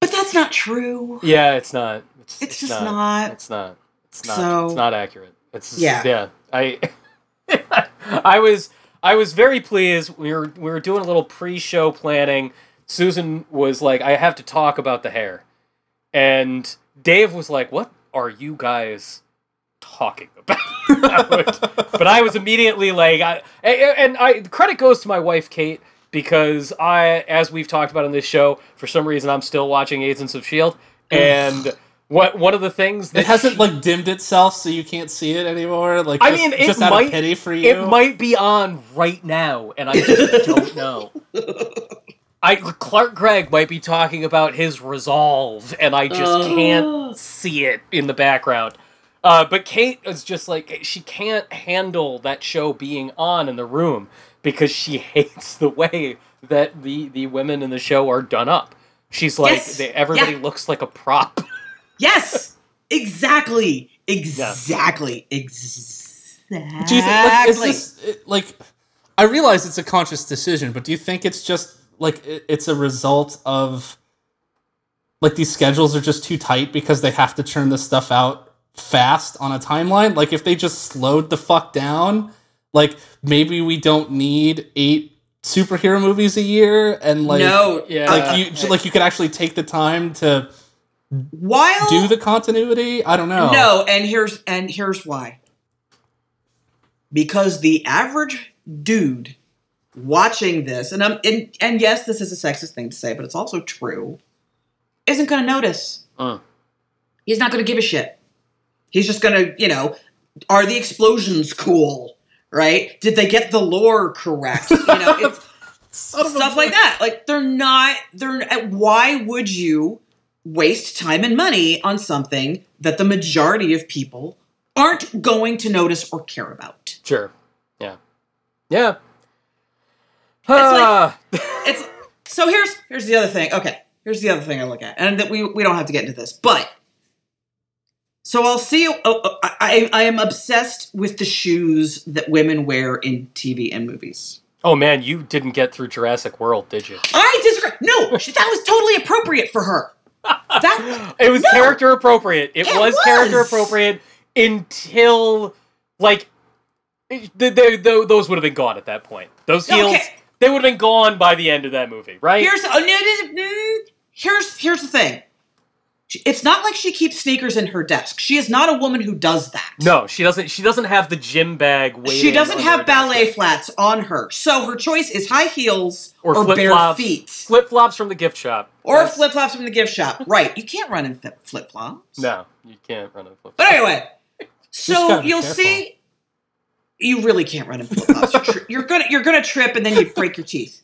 but that's not true. Yeah, it's not. It's, It's just not. not. It's not. It's not. So- it's not accurate. It's just- Yeah. Yeah. I. I was. I was very pleased. We were. We were doing a little pre-show planning. Susan was like, "I have to talk about the hair," and Dave was like, "What are you guys talking about?" but I was immediately like, I, and I credit goes to my wife Kate because I, as we've talked about on this show, for some reason I'm still watching Agents of Shield, and what one of the things that It hasn't like dimmed itself, so you can't see it anymore. Like, I just, mean, it just out might- of pity for you. it might be on right now, and I just don't know. I Clark Gregg might be talking about his resolve, and I just Ugh. can't see it in the background. Uh, but Kate is just like she can't handle that show being on in the room because she hates the way that the the women in the show are done up. She's like Yes. they, everybody Yeah. looks like a prop. Yes, exactly, exactly, exactly. Do you think like is this it- like? I realize it's a conscious decision, but do you think it's just like it, it's a result of like these schedules are just too tight because they have to churn this stuff out fast on a timeline? Like if they just slowed the fuck down, like maybe we don't need eight superhero movies a year, and like no, yeah. like uh, you like you could actually take the time to while do the continuity. I don't know. no, and here's and here's why. Because the average dude watching this, and I'm and, and yes, this is a sexist thing to say, but it's also true, isn't going to notice. Mm. He's not going to give a shit. He's just going to, you know, are the explosions cool? Right? Did they get the lore correct? You know, it's Son of a stuff like that. Like they're not. They're. Why would you waste time and money on something that the majority of people aren't going to notice or care about? Sure. Yeah. Yeah. like- Ah. It's so here's here's the other thing. Okay, here's the other thing I look at, and that we we don't have to get into this, but so I'll see. Oh, oh, I I am obsessed with the shoes that women wear in TV and movies. oh man, you didn't get through Jurassic World, did you? I disagree. No, that was totally appropriate for her. That It was No. character appropriate. It, It was, was. character appropriate until like it- the, the, the, those would have been gone at that point. Those heels, Okay. they would have been gone by the end of that movie, right? Here's oh, no, no. here's here's the thing. It's not like she keeps sneakers in her desk. She is not a woman who does that. no, she doesn't. She doesn't have the gym bag. She doesn't have ballet flats on her. So her choice is high heels or, or, bare flops. feet. Flip flops from the gift shop, Or That's- flip flops from the gift shop. Right. You can't run in flip flops. No, you can't run in flip. Flops. But anyway, so you'll careful. see. You really can't run in flip flops. You're, tri- you're gonna you're gonna trip and then you break your teeth.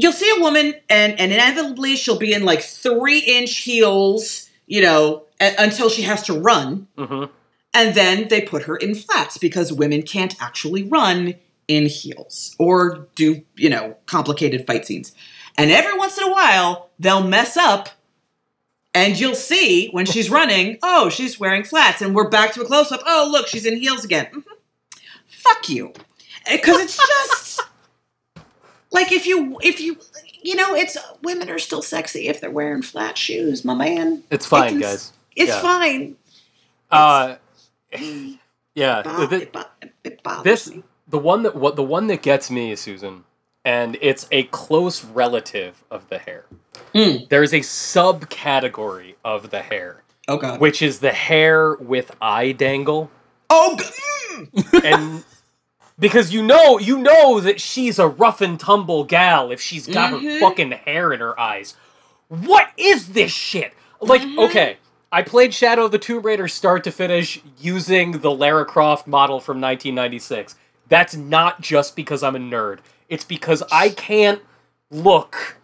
You'll see a woman and and inevitably she'll be in like three inch heels, you know, a- until she has to run, hmm and then they put her in flats because women can't actually run in heels or do you know complicated fight scenes. And every once in a while they'll mess up And you'll see when she's running, oh, she's wearing flats, and we're back to a close up. Oh, look, she's in heels again. Mhm. Fuck you, because it's just like if you if you you know it's women are still sexy if they're wearing flat shoes, my man. It's fine, can- guys. It's Yeah. fine. Uh, yeah. Bo- th- it it bothers this me. the one that what the one that gets me, Susan, and it's a close relative of the hair. Mm. There's a subcategory of the hair, Oh god. which is the hair with eye dangle, Oh. g- mm. and because you know you know that she's a rough and tumble gal if she's got her Mhm. fucking hair in her eyes. What is this shit? Like, Mhm. okay, I played Shadow of the Tomb Raider start to finish using the Lara Croft model from 1996. That's not just because I'm a nerd. It's because I can't look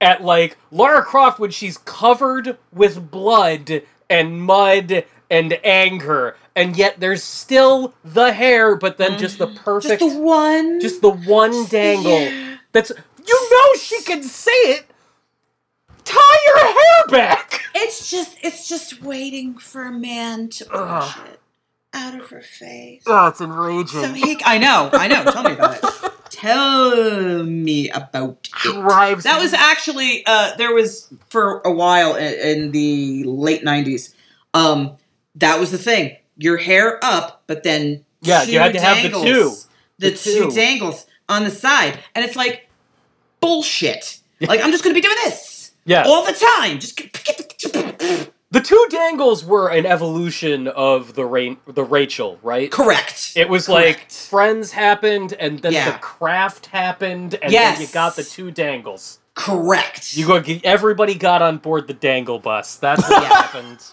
at like Lara Croft when she's covered with blood and mud and anger, and yet there's still the hair, but then just the perfect, Just the one. just the one dangle. Yeah. That's you know she can say it. Tie your hair back. It's just it's just waiting for a man to push Ugh. it out of her face. Oh, it's enraging. So he I know, I know. Tell me about it. Tell me about it. drives That was actually uh there was for a while in, in the late 90s. Um that was the thing. Your hair up, but then Yeah, you had to have the two. The, The two. two. dangles on the side. And it's like bullshit. Like I'm just going to be doing this yeah. all the time. Just the The two dangles were an evolution of the Ra- the Rachel, right? correct. It was like Friends happened, and then Yeah. the craft happened, and Yes. then you got the two dangles. correct. You go. Everybody got on board the dangle bus. That's what Yeah. happened.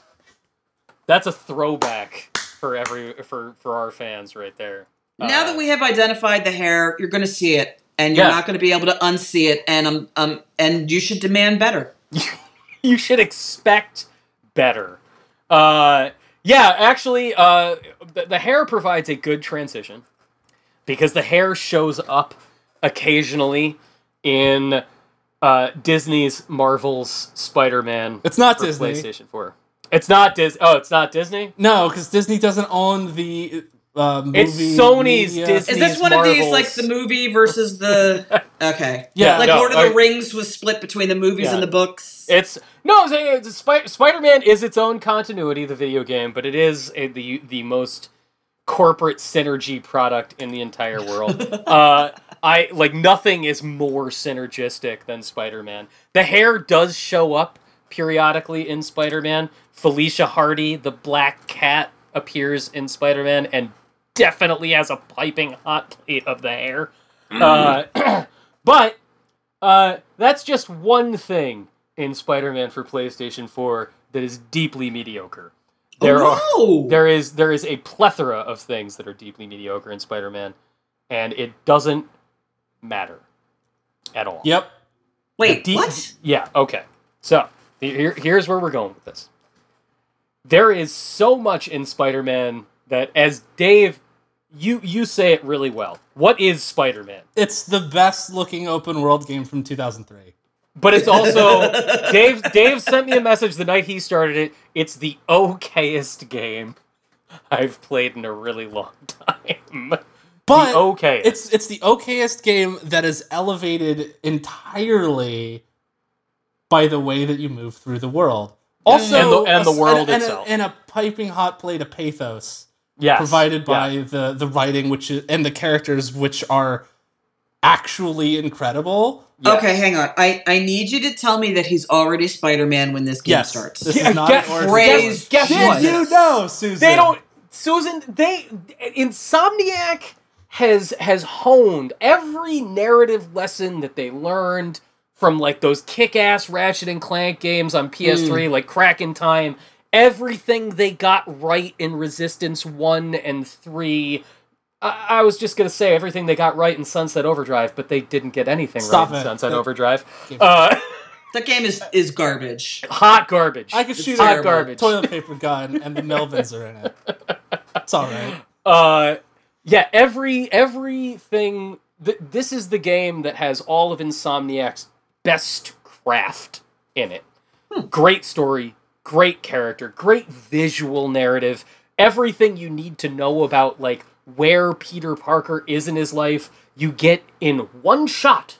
That's a throwback for every for for our fans right there. now Uh, that we have identified the hair, you're going to see it, and you're Yeah. not going to be able to unsee it. And um, um, and you should demand better. you should expect better. Uh, yeah, actually, uh, the, the hair provides a good transition because the hair shows up occasionally in uh, Disney's Marvel's Spider-Man It's not for Disney. PlayStation 4. It's not Dis. Oh, it's not Disney. No, because Disney doesn't own the uh, movie. It's Sony's media. Disney. Is this These one of these Marvels. like the movie versus the? Okay, Yeah, like no, Lord of I- the Rings was split between the movies Yeah. and the books. It's no, I'm saying it's Spi- Spider-Man is its own continuity, the video game, but it is a, the the most corporate synergy product in the entire world. uh, I like nothing is more synergistic than Spider-Man. The hair does show up periodically in Spider-Man. Felicia Hardy, the Black Cat, appears in Spider-Man and definitely has a piping hot plate of the hair. Uh, but uh, that's just one thing in Spider-Man for PlayStation 4 that is deeply mediocre. There are oh, no. there is there is a plethora of things that are deeply mediocre in Spider-Man, and it doesn't matter at all. Yep. Wait, The deep- what? Yeah. Okay. So here, here's where we're going with this. There is so much in Spider-Man that, as Dave, you you say it really well. What is Spider-Man? It's the best looking open world game from 2003. But it's also Dave. Dave sent me a message the night he started it. It's the okayest game I've played in a really long time. But okay. it's it's the okayest game that is elevated entirely by the way that you move through the world. Also, And the- and the a- world and, itself. A, and a piping hot plate of pathos yes, provided by yeah. the the writing, which is, and the characters, which are actually incredible. Yes. Okay, hang on. I, I need you to tell me that he's already Spider Man when this game Yes, starts. this Yeah, is not guess- an origin Praise story. guess Did what? you know, Susan? They don't. Susan, they Insomniac has has honed every narrative lesson that they learned from like those kick-ass Ratchet and Clank games on PS3, like Crack in Time. Everything they got right in Resistance One and Three. I, I was just gonna say everything they got right in Sunset Overdrive, but they didn't get anything Stop right in. Sunset Overdrive. give- Uh, That game is, is garbage. hot garbage. I could It's shoot hot garbage. toilet paper gun, and the Melvins are in it. It's all right. uh yeah every everything th- this is the game that has all of insomniac's best craft in it hmm. Great story, great character, great visual narrative. Everything you need to know about like where Peter Parker is in his life, you get in one shot.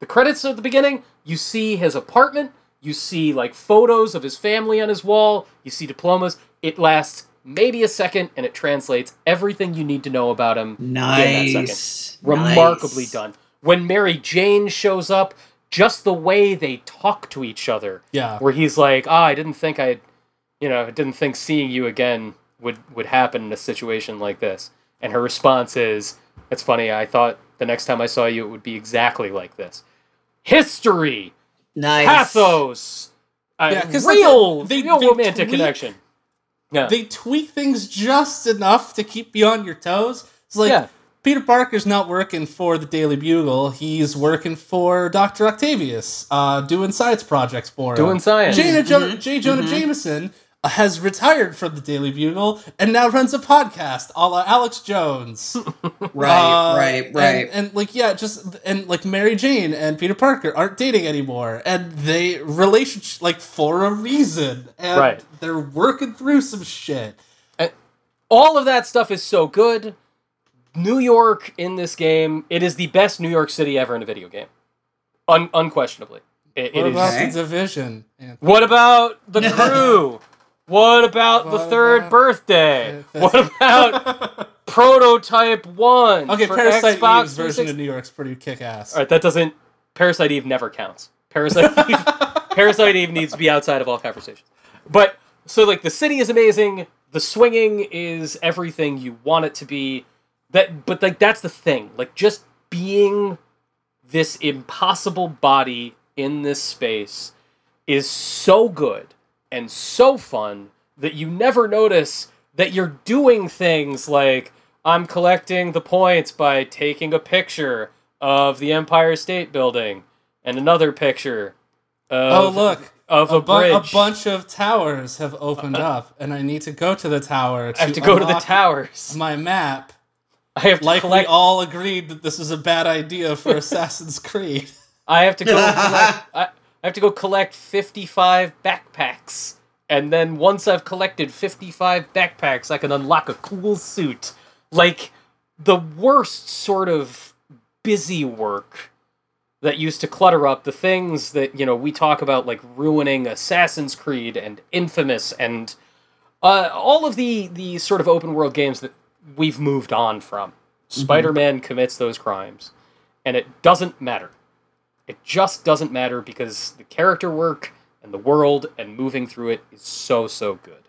The credits at the beginning, you see his apartment, you see like photos of his family on his wall, you see diplomas. It lasts maybe a second and it translates everything you need to know about him. in that second. Nice. Remarkably Nice. done. When Mary Jane shows up, just the way they talk to each other, Yeah. where he's like, "Ah, I didn't think I'd, you know, I didn't think seeing you again would would happen in a situation like this." And her response is, "It's funny. I thought the next time I saw you, it would be exactly like this." History, Nice. pathos, a Yeah, 'cause, like, real, they- real they romantic tweak- connection. Yeah, They tweak things just enough to keep you on your toes. It's like Yeah. Peter Parker's not working for the Daily Bugle. He's working for Dr. Octavius, uh, doing science projects for him. doing science. Jana jo- Mhm, J. Jonah mhm. Jameson uh, has retired from the Daily Bugle and now runs a podcast a la Alex Jones. Right, Uh, right, right. And, like yeah, just and like Mary Jane and Peter Parker aren't dating anymore, and they relationship like for a reason, and Right. they're working through some shit. And all of that stuff is so good. New York in this game, it is the best New York City ever in a video game, Un- unquestionably. It, it about Okay. the division? Anthony? What about the crew? what about the third about- birthday? what about Prototype One? okay, Parasite Xbox Eve's version of New York's pretty kick ass. All right, that doesn't. Parasite Eve never counts. Parasite Eve, Parasite Eve needs to be outside of all conversations. But so like the city is amazing. The swinging is everything you want it to be. That, but like that's the thing. Like just being this impossible body in this space is so good and so fun that you never notice that you're doing things like I'm collecting the points by taking a picture of the Empire State Building and another picture oh of, look, of a, a, bu- a bunch of towers have opened up, and I need to go to the tower. To I have to go to the towers. My map. I have to Like collect. we all agreed that this is a bad idea for Assassin's Creed. I have to go. collect, I, I have to go collect fifty-five backpacks, and then once I've collected fifty-five backpacks, I can unlock a cool suit. Like the worst sort of busy work that used to clutter up the things that you know we talk about, like ruining Assassin's Creed and Infamous and uh, all of the the sort of open world games that we've moved on from. Mm-hmm. Spider-Man commits those crimes, and it doesn't matter. It just doesn't matter because the character work and the world and moving through it is so so good.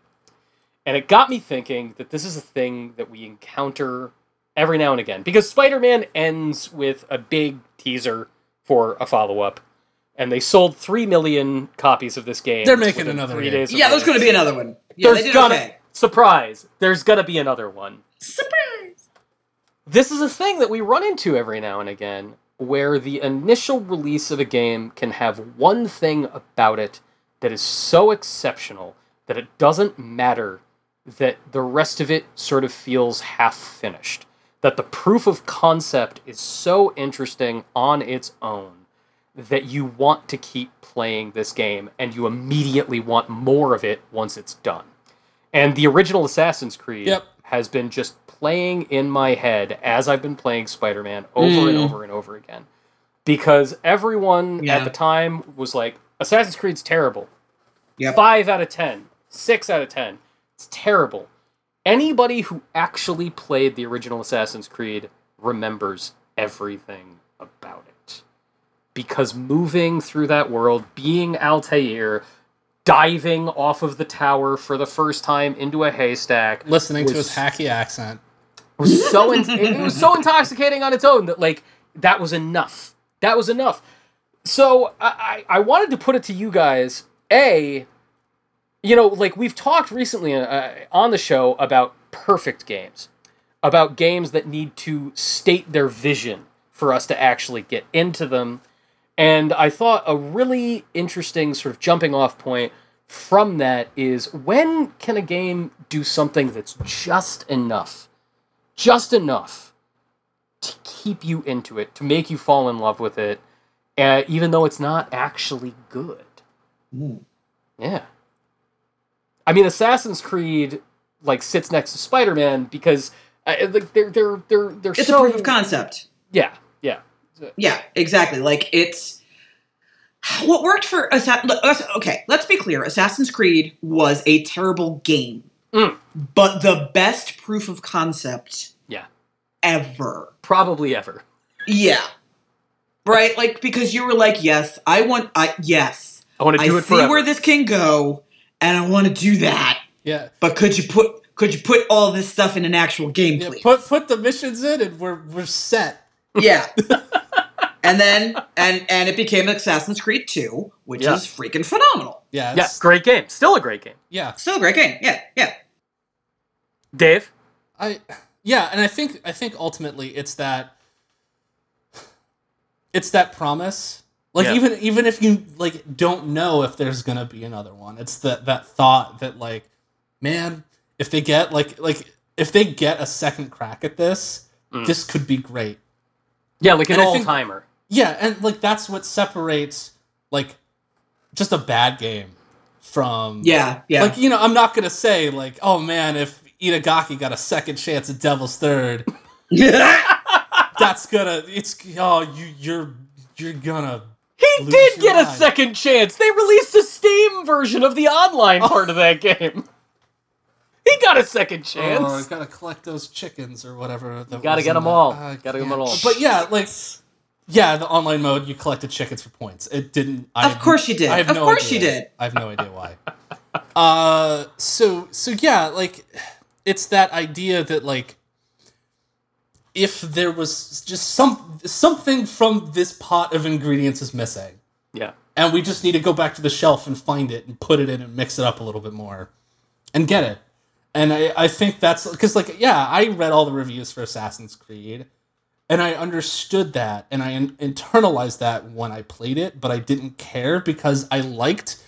And it got me thinking that this is a thing that we encounter every now and again because Spider-Man ends with a big teaser for a follow-up and they sold 3 million copies of this game. They're making another 3 game. days yeah, there's going to be another one. Yeah, they There's did gonna okay. surprise. There's going to be another one Surprise! this is a thing that we run into every now and again where the initial release of a game can have one thing about it that is so exceptional that it doesn't matter that the rest of it sort of feels half finished. That the proof of concept is so interesting on its own that you want to keep playing this game and you immediately want more of it once it's done. And the original Assassin's Creed Yep. Has been just playing in my head as I've been playing Spider Man over and Mm. over and over again. Because everyone Yeah. at the time was like, Assassin's Creed's terrible. Yep. Five out of ten. Six out of ten. It's terrible. Anybody who actually played the original Assassin's Creed remembers everything about it. Because moving through that world, being Altair, diving off of the tower for the first time into a haystack, Listening to his hacky accent. was so in- it was so intoxicating on its own that like that was enough. That was enough. So I I I wanted to put it to you guys. A, you know, like we've talked recently uh, on the show about perfect games, about games that need to state their vision for us to actually get into them. And I thought a really interesting sort of jumping off point from that is when can a game do something that's just enough? Just enough to keep you into it, to make you fall in love with it, uh, even though it's not actually good. Yeah. I mean, Assassin's Creed like sits next to Spider Man because uh, like they're they're they're they're It's so a proof of concept. yeah yeah Yeah, exactly. Like it's what worked for Assassin. Okay, let's be clear. Assassin's Creed was a terrible game, Mm. but the best proof of concept yeah ever. probably ever Yeah, right. Like because you were like, yes, I want. I yes, I want to I do it see forever. where this can go, and I want to do that. Yeah. But could you put could you put all this stuff in an actual game, Yeah, please? put put the missions in and we're we're set. Yeah. and then and and it became Assassin's Creed 2, which Yeah. is freaking phenomenal. Yeah. yeah, great game, still a great game. Yeah. Still a great game. Yeah, yeah. Dave, I yeah, and I think I think ultimately it's that it's that promise. Like Yeah. even even if you like don't know if there's gonna be another one, it's that that thought that like, man, if they get like like if they get a second crack at this, Mm. this could be great. Yeah, like an And I all timer. Yeah, and like that's what separates like just a bad game from Yeah, yeah. Like you know, I'm not gonna say like, oh man, if Itagaki got a second chance at Devil's Third, that's gonna it's oh you you're you're gonna He Lose did your get a second chance. They released a Steam version of the online oh. part of that game. He got a second chance. oh I gotta collect those chickens or whatever. That Gotta get them that. all. Uh, Gotta get 'em yeah. all. But yeah, like yeah, the online mode you collected chickens for points. It didn't. I Of course you did. I have Of no course you idea. did. I have no idea why. uh, so so yeah, like it's that idea that like if there was just some something from this pot of ingredients is missing, yeah. and we just need to go back to the shelf and find it and put it in and mix it up a little bit more, and get it. And I, I think that's because like yeah, I read all the reviews for Assassin's Creed, and I understood that and I in- internalized that when I played it, but I didn't care because I liked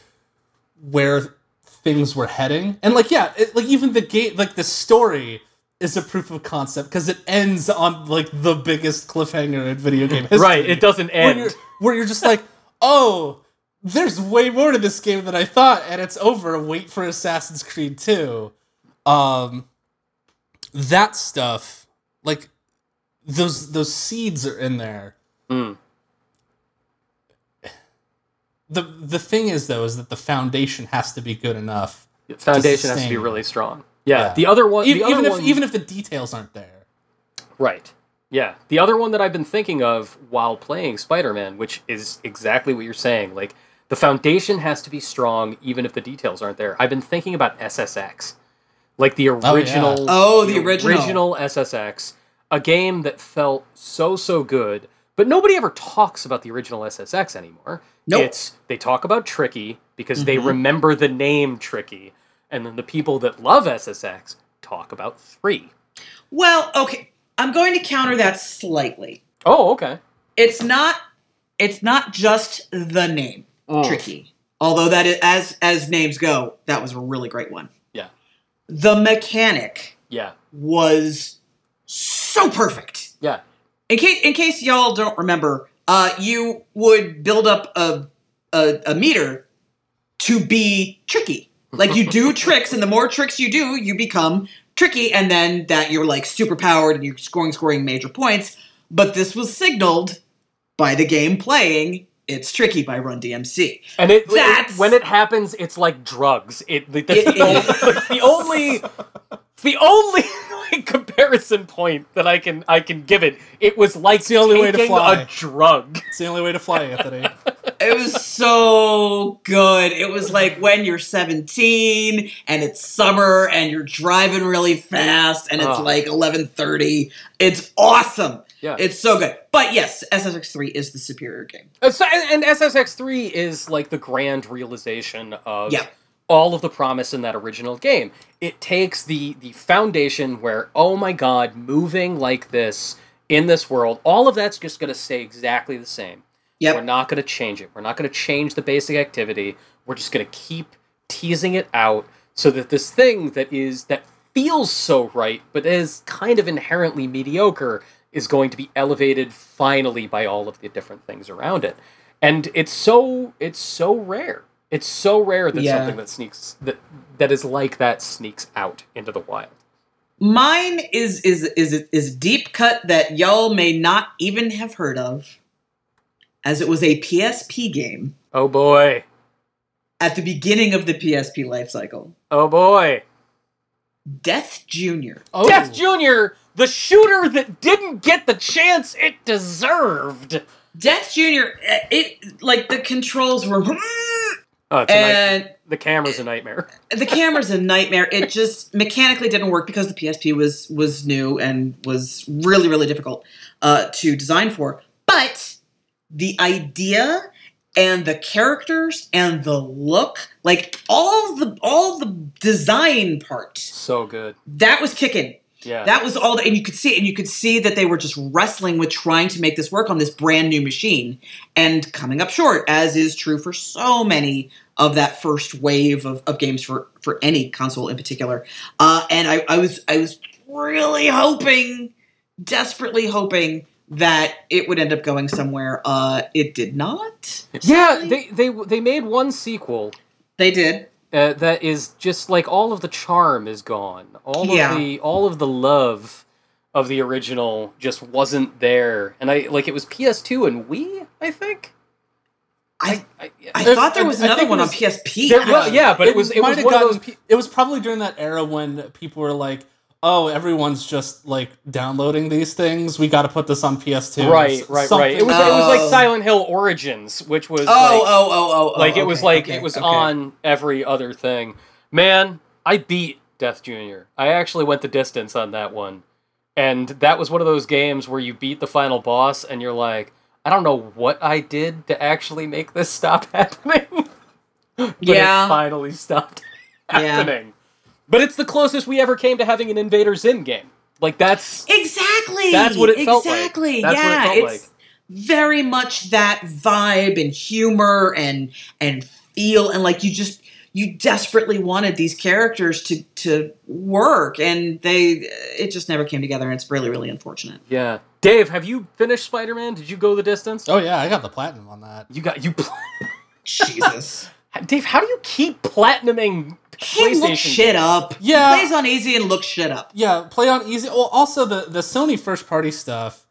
where things were heading. And like yeah, it, like even the game, like the story is a proof of concept because it ends on like the biggest cliffhanger in video game history. Right, it doesn't Where end. you're, where you're just like, oh, there's way more to this game than I thought, and it's over. Wait for Assassin's Creed 2. Um, that stuff, like those those seeds are in there. Mm. The the thing is though is that the foundation has to be good enough. Foundation has to be really strong. Yeah, Yeah. the other one, Even, the other even if one, even if the details aren't there. right. Yeah, the other one that I've been thinking of while playing Spider-Man, which is exactly what you're saying. Like the foundation has to be strong, even if the details aren't there. I've been thinking about SSX, like the original. Oh, the original. original SSX, a game that felt so so good, but nobody ever talks about the original SSX anymore. Nope. It's they talk about Tricky because they Mhm. remember the name Tricky, and then the people that love SSX talk about three. Well, okay. I'm going to counter that slightly. Oh, okay. It's not it's not just the name, Mm. tricky. Although that is, as as names go, that was a really great one. The mechanic Yeah, was so perfect. yeah, In case in case y'all don't remember, uh, you would build up a, a a meter to be tricky. Like you do tricks, and the more tricks you do, you become tricky, and then that you're like super powered and you're scoring scoring major points. But this was signaled by the game playing "It's Tricky" by Run DMC. and it, it- when it happens, it's like drugs. It that's It the, only, is. it's the only it's the only like, comparison point that I can I can give it. It was like the only way to fly. a drug. It's the only way to fly, Anthony. It was so good. It was like when you're 17 and it's summer and you're driving really fast and it's Oh. like 11:30. It's awesome. Yeah. It's so good. But yes, SSX3 is the superior game. Uh, so- and, and SSX3 is like the grand realization of Yeah. all of the promise in that original game. It takes the the foundation where oh my god, moving like this in this world, all of that's just going to stay exactly the same. Yep. We're not going to change it. We're not going to change the basic activity. We're just going to keep teasing it out so that this thing that is that feels so right but is kind of inherently mediocre is going to be elevated finally by all of the different things around it. And it's so it's so rare. It's so rare that Yeah. something that sneaks that that is like that sneaks out into the wild. Mine is is is is deep cut that y'all may not even have heard of, as it was a PSP game Oh boy. at the beginning of the PSP life cycle. Oh boy. Death Junior. Oh, Death Jr., the shooter that didn't get the chance it deserved. Death Junior. uh, It like the controls were, Oh, it's a and the camera's a nightmare. the camera's a nightmare. It just mechanically didn't work because the PSP was was new and was really really difficult uh, to design for. But the idea and the characters and the look, like all the all the design part, So good. that was kicking. Yeah. That was all, and you could see, and you could see that they were just wrestling with trying to make this work on this brand new machine, and coming up short, as is true for so many of that first wave of, of games for for any console in particular. Uh, and I, I was I was really hoping, desperately hoping that it would end up going somewhere. Uh, it did not. yeah, they, they they made one sequel They did. Uh, that is just like all of the charm is gone. All Yeah. of the all of the love of the original just wasn't there. And I like it was PS2 and Wii, I think. I I, I thought there was I another think it one on PSP. There- well, yeah, but it was it was have one of gotten those. pe- it was probably during that era when people were like, "Oh, everyone's just like downloading these things. We got to put this on PS2." Right, S- right, right. It was it was like Oh. Silent Hill Origins, which was Oh, like, oh, oh, oh, oh. like it was like okay, it was okay. on every other thing. Man, I beat Death Junior. I actually went the distance on that one, and that was one of those games where you beat the final boss, and you're like, I don't know what I did to actually make this stop happening. but Yeah. it finally stopped Yeah. happening. But it's the closest we ever came to having an Invader Zim game. Like that's Exactly. That's what it felt like. exactly. That's what it yeah, felt it's like. very much that vibe and humor and and feel and like you just you desperately wanted these characters to to work and they it just never came together and it's really really unfortunate. yeah. Dave, have you finished Spider Man? Did you go the distance? Oh yeah, I got the platinum on that. You got you. Pl- Jesus. Dave, how do you keep platinuming he PlayStation looks shit games? up. Yeah. He plays on easy and looks shit up. Yeah, play on easy. Well, also the the Sony first party stuff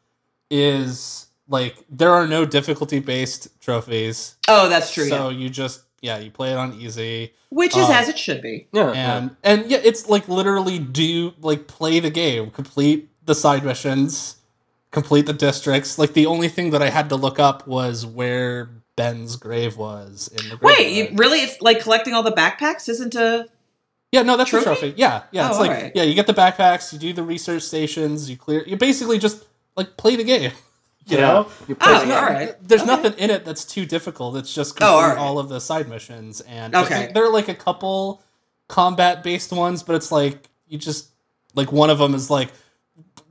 is like there are no difficulty based trophies. Oh, that's true. So yeah. you just yeah you play it on easy. Which is uh, as it should be. Yeah, and and yeah, it's like literally do like play the game, complete the side missions, complete the districts. Like the only thing that I had to look up was where Ben's grave was in the grave. Wait, you, really? It's like collecting all the backpacks isn't a yeah, no, that's Trophy? the trophy. Yeah, yeah, Oh, it's like alright. yeah, you get the backpacks, you do the research stations, you clear. You basically just like play the game. You Yeah. know, You play Oh, the game. all right. there's Okay. nothing in it that's too difficult. It's just complete Oh, alright. all of the side missions, and I Okay. think there are like a couple combat based ones, but it's like you just like one of them is like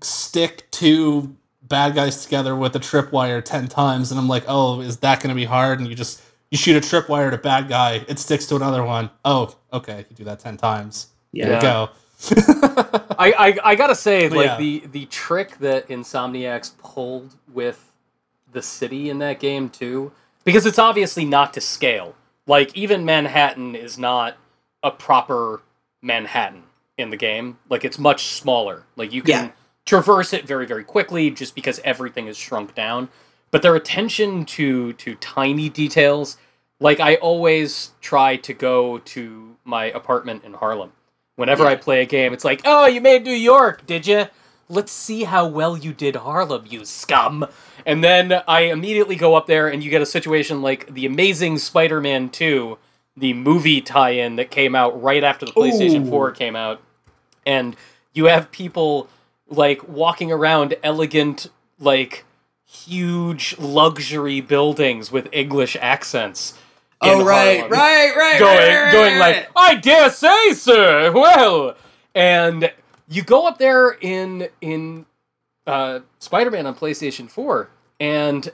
stick two bad guys together with a tripwire ten times, and I'm like, oh, is that going to be hard? And you just you shoot a tripwire at a bad guy, it sticks to another one. Oh, okay, you do that ten times. There Yeah. you go. I, I I gotta say, But like yeah. the the trick that Insomniacs pulled with the city in that game too, because it's obviously not to scale. Like even Manhattan is not a proper Manhattan in the game. Like it's much smaller. Like you can Yeah. Traverse it very very quickly just because everything is shrunk down. But their attention to to tiny details, like I always try to go to my apartment in Harlem. Whenever Yeah. I play a game, it's like, "Oh, you made New York, did you? Let's see how well you did Harlem, you scum." And then I immediately go up there, and you get a situation like the Amazing Spider-Man Two, the movie tie-in that came out right after the PlayStation Ooh. Four came out, and you have people like walking around elegant, like huge luxury buildings with English accents. Oh right, Harlem right, right, going right, right, going like I dare say, sir. Well, and you go up there in in uh, Spider-Man on PlayStation Four, and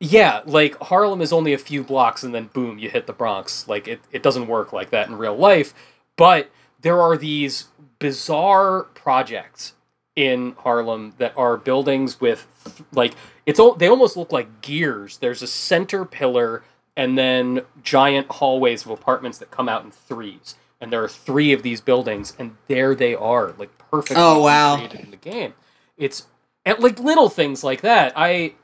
yeah, like Harlem is only a few blocks, and then boom, you hit the Bronx. Like it, it doesn't work like that in real life, but there are these bizarre projects in Harlem that are buildings with like it's all they almost look like gears. There's a center pillar and then giant hallways of apartments that come out in threes. And there are three of these buildings, and there they are, like perfectly Oh, wow. created in the game. It's and like little things like that. I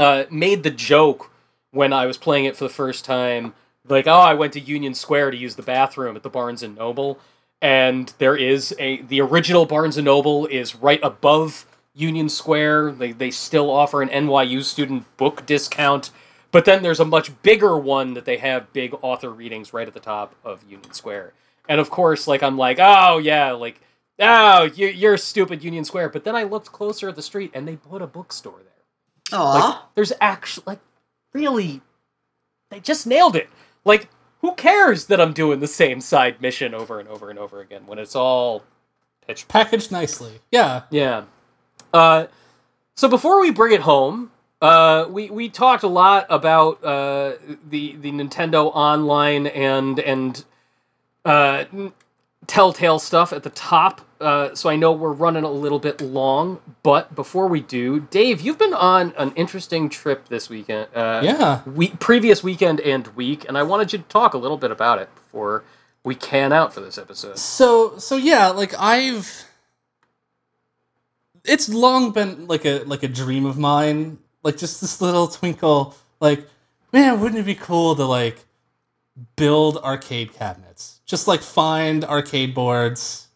uh, made the joke when I was playing it for the first time, like, oh, I went to Union Square to use the bathroom at the Barnes and Noble, and there is a the original Barnes and Noble is right above Union Square. They they still offer an NYU student book discount, but then there's a much bigger one that they have big author readings right at the top of Union Square. And of course, like I'm like, oh yeah, like oh you, you're stupid Union Square. But then I looked closer at the street, and they put a bookstore there. Aw. Like, there's actually like really, they just nailed it. Like, who cares that I'm doing the same side mission over and over and over again when it's all pitch Packaged nicely. Yeah. yeah. Uh, so before we bring it home, uh, we we talked a lot about uh, the the Nintendo Online and and uh, Telltale stuff at the top. Uh, so I know we're running a little bit long, but before we do, Dave, you've been on an interesting trip this weekend. Uh, Yeah. we previous weekend and week, and I wanted you to talk a little bit about it before we can out for this episode. So so yeah, like I've it's long been like a like a dream of mine, like just this little twinkle like man, wouldn't it be cool to like build arcade cabinets? Just like find arcade boards,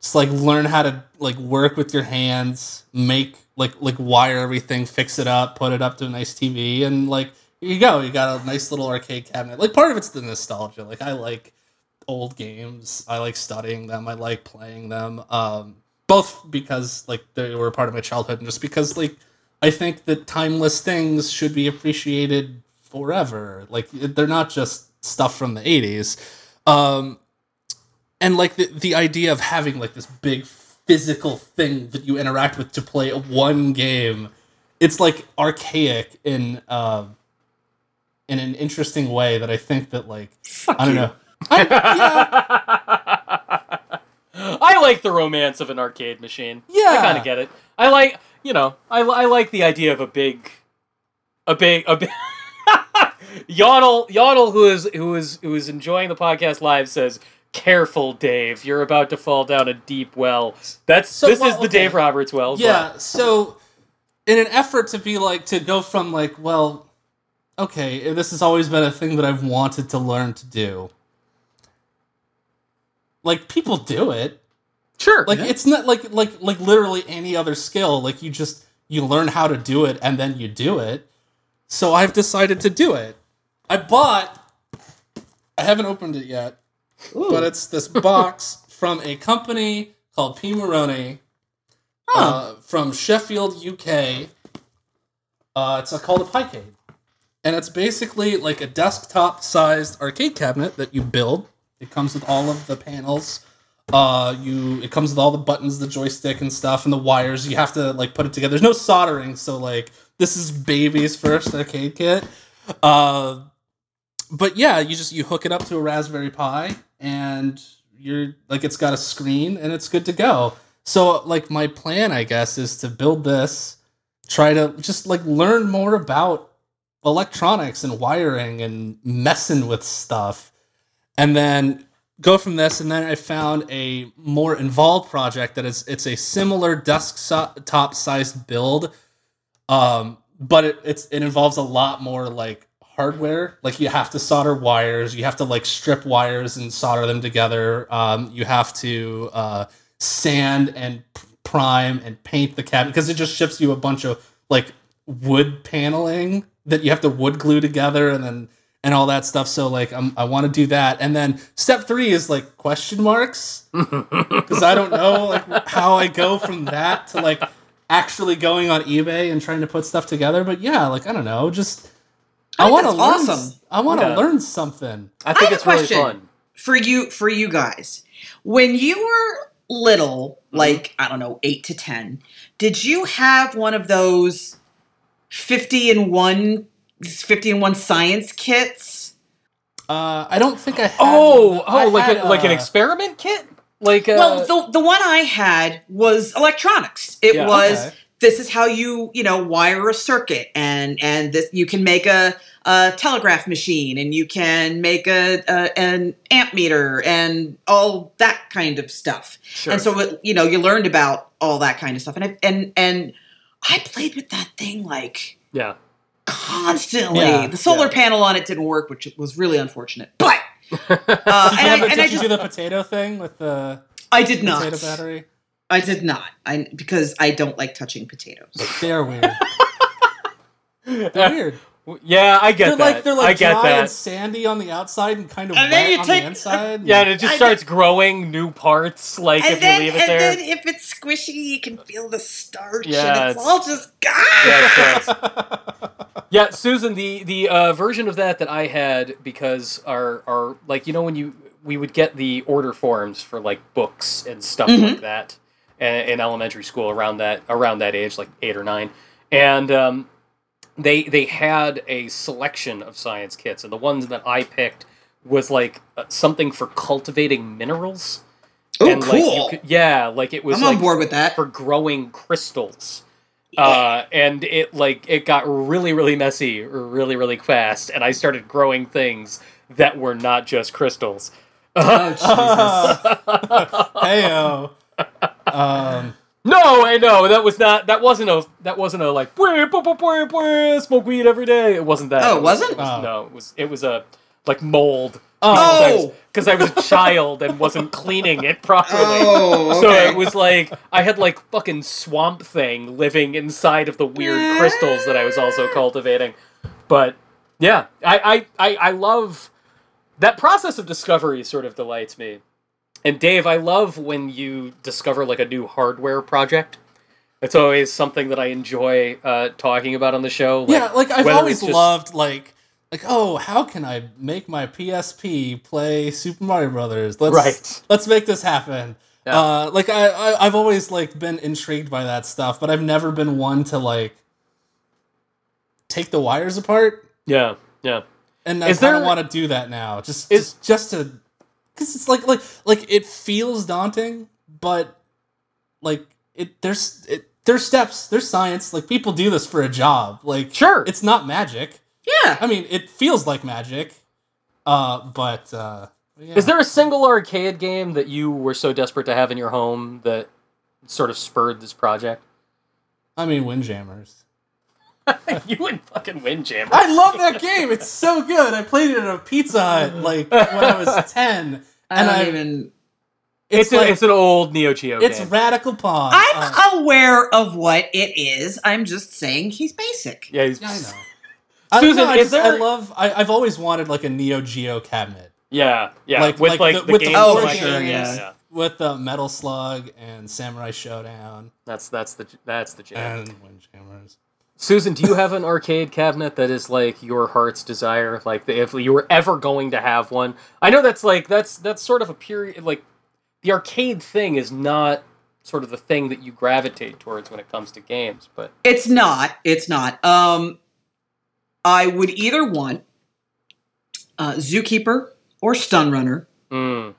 just like learn how to like work with your hands, make like like wire everything, fix it up, put it up to a nice TV and like you go, you got a nice little arcade cabinet. Like part of it's the nostalgia. Like I like old games. I like studying them. I like playing them. Um, both because like they were part of my childhood, and just because like I think that timeless things should be appreciated forever. Like they're not just stuff from the '80s. Um, and like the the idea of having like this big physical thing that you interact with to play one game, it's like archaic in uh, in an interesting way that I think that like Fuck I don't you. know. I, yeah, I like the romance of an arcade machine. yeah I kind of get it. I like, you know, I, I like the idea of a big, a big, a big. Yodel, Yodel, who is who is who is enjoying the podcast live, says, "Careful, Dave. You're about to fall down a deep well." That's So, this well, is the okay. Dave Roberts well. but- yeah. So, in an effort to be like to go from like, well, okay, this has always been a thing that I've wanted to learn to do. Like people do it. sure. Like Yeah. it's not like like like literally any other skill. Like you just you learn how to do it and then you do it. So I've decided to do it. I bought. I haven't opened it yet, Ooh. but it's this box from a company called Pimoroni Huh. uh, from Sheffield, UK. Uh, it's called a Piecade, and it's basically like a desktop-sized arcade cabinet that you build. It comes with all of the panels. Uh, you it comes with all the buttons, the joystick and stuff, and the wires. You have to like put it together. There's no soldering, so like this is baby's first arcade kit. Uh, but yeah, you just you hook it up to a Raspberry Pi, and you're like it's got a screen, and it's good to go. So like my plan, I guess, is to build this, try to just like learn more about electronics and wiring and messing with stuff, and then go from this. And then I found a more involved project that is it's a similar desktop sized build, um, but it, it's it involves a lot more like hardware. Like you have to solder wires, you have to like strip wires and solder them together. Um, you have to uh, sand and prime and paint the cabinet because it just ships you a bunch of like wood paneling that you have to wood glue together and then and all that stuff. So like I'm, I want to do that. And then step three is like question marks because I don't know like how I go from that to like actually going on eBay and trying to put stuff together. But yeah, like I don't know, just I, think want to learn. awesome. I want to Yeah. learn something. I think have a it's really fun. for you for you guys when you were little Mm-hmm. like i don't know 8 to 10 did you have one of those 50 and 1 50 and 1 science kits Uh, I don't think I. Had, Oh, I oh, like had, a, like an uh, experiment kit. Like uh, well the, the one i had was electronics it Yeah, was okay. This is how you you know wire a circuit and and this you can make a a telegraph machine, and you can make a, a an amp meter and all that kind of stuff. Sure. And so it- you know you learned about all that kind of stuff, and I, and and I played with that thing like yeah. constantly. Yeah, the solar yeah. panel on it didn't work, which was really unfortunate. But uh, Did you, and I, have, and did I you just do the potato thing with the I did not. potato battery? I did not. I because I don't like touching potatoes. They are weird. They're weird. yeah, I get They're that. like they're like I like get dry that. and sandy on the outside and kind of And then wet you on take- the inside. yeah, and it just I- starts growing new parts. Like if you leave it and there. then if it's squishy, you can feel the starch, Yeah, and it's, it's- all just ah! Yeah, it's. Yeah, Susan, the the uh, version of that that I had because our our like you know when you we would get the order forms for like books and stuff Mhm. like that in elementary school around that around that age like eight or nine, and um, they they had a selection of science kits and the ones that I picked was like uh, something for cultivating minerals. Oh, and like you cool. could, yeah, like it was I'm like on board with that. for growing crystals. Uh, and it like it got really really messy really really fast and i started growing things that were not just crystals Oh Jesus! Heyo. Um, no i know that was not that wasn't a that wasn't a like "Bwah, bwah, bwah, bwah, bwah, smoke weed every day it wasn't that Oh, It was- wasn't? it was- Oh. no it was it was a like mold Oh. because I was a child and wasn't cleaning it properly Oh, So it was like I had like fucking swamp thing living inside of the weird crystals that I was also cultivating. But yeah, I I, I, I love that process of discovery sort of delights me. And Dave, I love when you discover like a new hardware project. It's always something that I enjoy uh, talking about on the show. Like, yeah, like I've always just- loved like like oh how can I make my PSP play Super Mario Brothers? Let's Right. let's make this happen. Yeah. Uh, like I, I I've always like been intrigued by that stuff, but I've never been one to like take the wires apart. Yeah, yeah. and I kind of want to do that now. Just Is- just, just to because it's like like like it feels daunting, but like it there's it there's steps, there's science. Like people do this for a job. Like Sure. it's not magic. yeah. I mean, it feels like magic. Uh, but uh, yeah. Is there a single arcade game that you were so desperate to have in your home that sort of spurred this project? I mean, Windjammers. you and fucking Windjammer. I love that game. It's so good. I played it at a Pizza Hut like when I was ten, I and don't I even. It's, it's, a, it's an old Neo Geo it's game. radical Pawn. I'm Uh, aware of what it is. I'm just saying he's basic. yeah, he's, Yeah, I know. I, Susan, no, I, is just, I love. I, I've always wanted like a Neo Geo cabinet yeah, yeah. Like- with like like the- the, with the game Oh, for like- sure, yeah, yeah. with the Metal Slug and Samurai Shodown That's that's the that's the jam. and Windjammers. Susan, do you have an arcade cabinet that is like your heart's desire? Like if you were ever going to have one, I know that's like that's that's sort of a period. Like the arcade thing is not sort of the thing that you gravitate towards when it comes to games, but It's not. It's not. Um, I would either want uh, Zookeeper or Stun Runner. mm,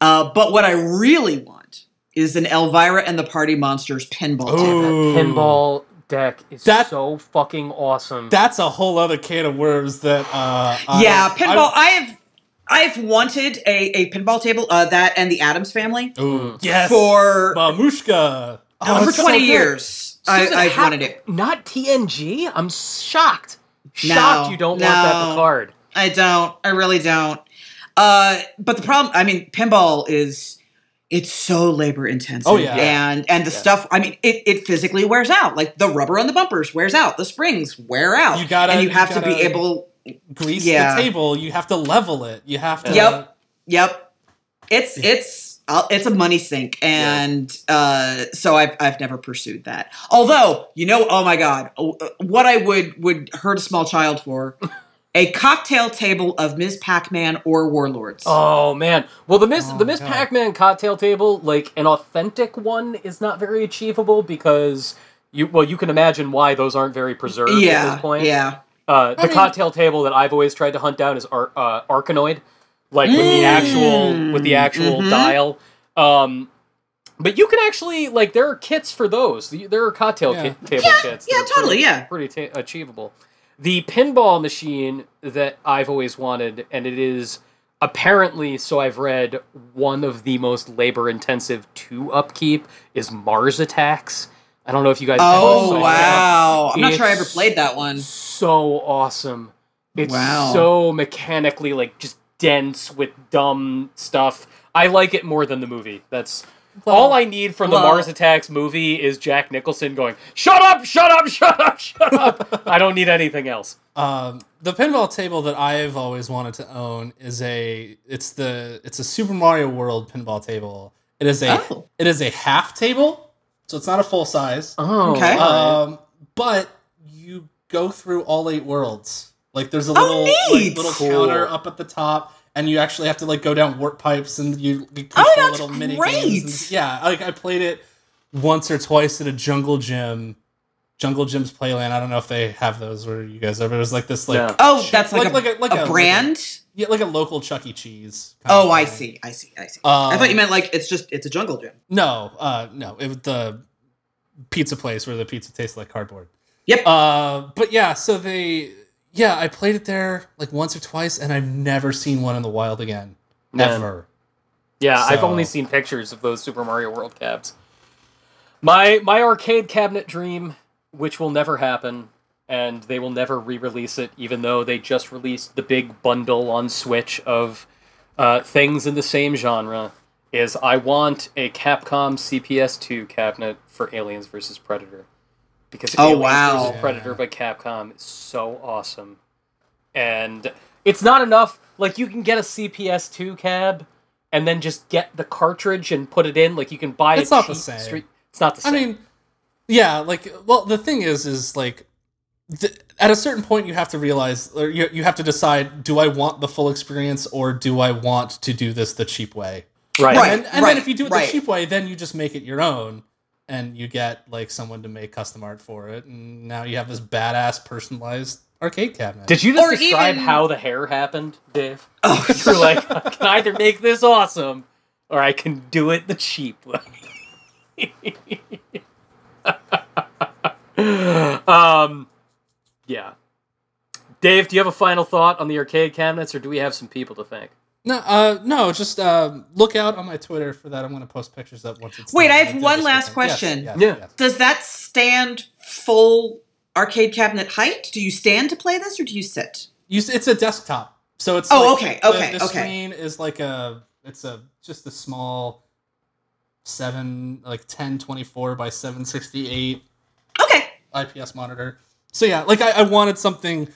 Uh, but what I really want is an Elvira and the Party Monsters pinball table. Ooh. pinball deck is That- so fucking awesome. That's a whole other can of worms. That uh, Yeah, I- pinball. I, have I've wanted a, a pinball table uh, that and the Addams Family I- Ooh, yes, for Mamushka. uh, for it's so twenty years. I, Susan, I've how- wanted it. Not TNG. I'm shocked. Shocked No, you don't want that no. Picard. I don't. I really don't. Uh, but the problem, I mean, pinball is it's so labor intensive. Oh, yeah. and and the Yeah. stuff. I mean, it, it physically wears out. Like the rubber on the bumpers wears out. The springs wear out. You gotta- and you you have to be able. Grease Yeah. the table. You have to level it. You have to. Yep. Yep. It's it's uh, it's a money sink, and uh, so I've I've never pursued that. Although you know, oh my god, uh, what I would would hurt a small child for. A cocktail table of Ms. Pac-Man or Warlords. Oh man. Well, the Miss Oh, the Miss God. Pac-Man cocktail table, like an authentic one, is not very achievable because you well you can imagine why those aren't very preserved at this point. yeah. Uh, the I mean- cocktail table that I've always tried to hunt down is Ar- uh, Arkanoid, like with the Mm. actual with the actual Mhm. dial. Um, but you can actually like there are kits for those. There are cocktail Yeah. kit, table Yeah, kits. yeah, totally, pretty, yeah. pretty ta- achievable. The pinball machine that I've always wanted, and it is apparently, so I've read, one of the most labor intensive to upkeep is Mars Attacks. I don't know if you guys. Oh ever saw that. wow! I'm not sure I ever played that one. So awesome! It's Wow. so mechanically like just dense with dumb stuff. I like it more than the movie. That's all I need from the Mars Attacks movie is Jack Nicholson going, "Shut up! Shut up! Shut up! Shut up!" I don't need anything else. Um, the pinball table that I've always wanted to own is a it's the it's a Super Mario World pinball table. It is a Oh. it is a half table, so it's not a full size. Oh, Okay. Um, but you go through all eight worlds. Like there's a Oh, little neat! like, little Cool. counter up at the top, and you actually have to like go down warp pipes and you, you Oh, control that's little mini great! games. And, yeah, like I played it once or twice at a jungle gym. Jungle Gym's Playland. I don't know if they have those where you guys ever. It was like this, like No. Oh, that's like, Like- a, like a- like a a- brand. yeah, like a local Chuck E. Cheese. kind of oh, I see. I see. I see. I Um, thought you meant like it's just it's a jungle gym. No, uh, no, it was the pizza place where the pizza tastes like cardboard. Yep. Uh, but yeah, so they, yeah, I played it there like once or twice, and I've never seen one in the wild again, Man. ever. Yeah, I've only seen pictures of those Super Mario World cabs. My my arcade cabinet dream, which will never happen, and they will never re-release it, even though they just released the big bundle on Switch of uh, things in the same genre, is I want a Capcom CPS2 cabinet for Aliens vs Predator. Because Oh, Aliens wow. vs Predator by Capcom is so awesome. And it's not enough. Like you can get a CPS2 cab and then just get the cartridge and put it in. Like you can buy It's a not the same. Street. It's not the same. I mean, yeah, like, well, the thing is, is like, th- at a certain point, you have to realize, or you, you have to decide: do I want the full experience, or do I want to do this the cheap way? right. Right. and, and then if you do it right. the cheap way, then you just make it your own, and you get like someone to make custom art for it, and now you have this badass personalized arcade cabinet. Did you just Or describe even- how the hair happened, Dave? Oh, You're like, I can either make this awesome or I can do it the cheap way. um, yeah. Dave, do you have a final thought on the arcade cabinets, or do we have some people to thank? No, uh, no, just um, look out on my Twitter for that. I'm going to post pictures up once it's. Wait, done. I have did one last weekend. Question. yes, Yeah. yes. Does that stand full arcade cabinet height? Do you stand to play this or do you sit? You, it's a desktop, so it's. Oh, like- okay, the- okay, The, okay. screen is like a. It's a just a small. Seven like 1024 by 768 Okay. IPS monitor. So yeah, like I, I wanted something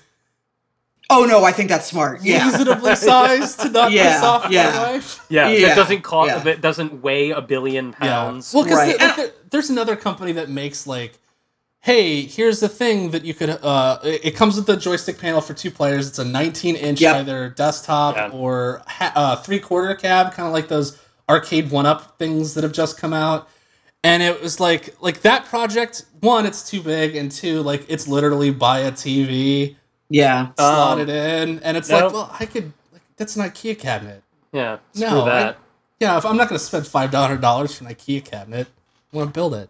Oh no, I think that's smart. Yeah. reasonably sized to not Yeah, piss off yeah. my wife. Yeah, Yeah, that doesn't cost. yeah. That doesn't weigh a billion pounds. Well, because Right. there's another company that makes like, hey, here's the thing that you could. Uh, it, it comes with the joystick panel for two players. It's a 19 inch Yep. either desktop Yeah. or ha- uh, three quarter cab, kind of like those arcade one up things that have just come out. And it was like like that project. One, it's too big, and two, like it's literally buy a TV, yeah. slot Um, it in, and it's nope. like, well, I could. Like, that's an IKEA cabinet. yeah, screw No, I- that. Yeah, if I'm not going to spend five hundred dollars for an IKEA cabinet, I want to build it.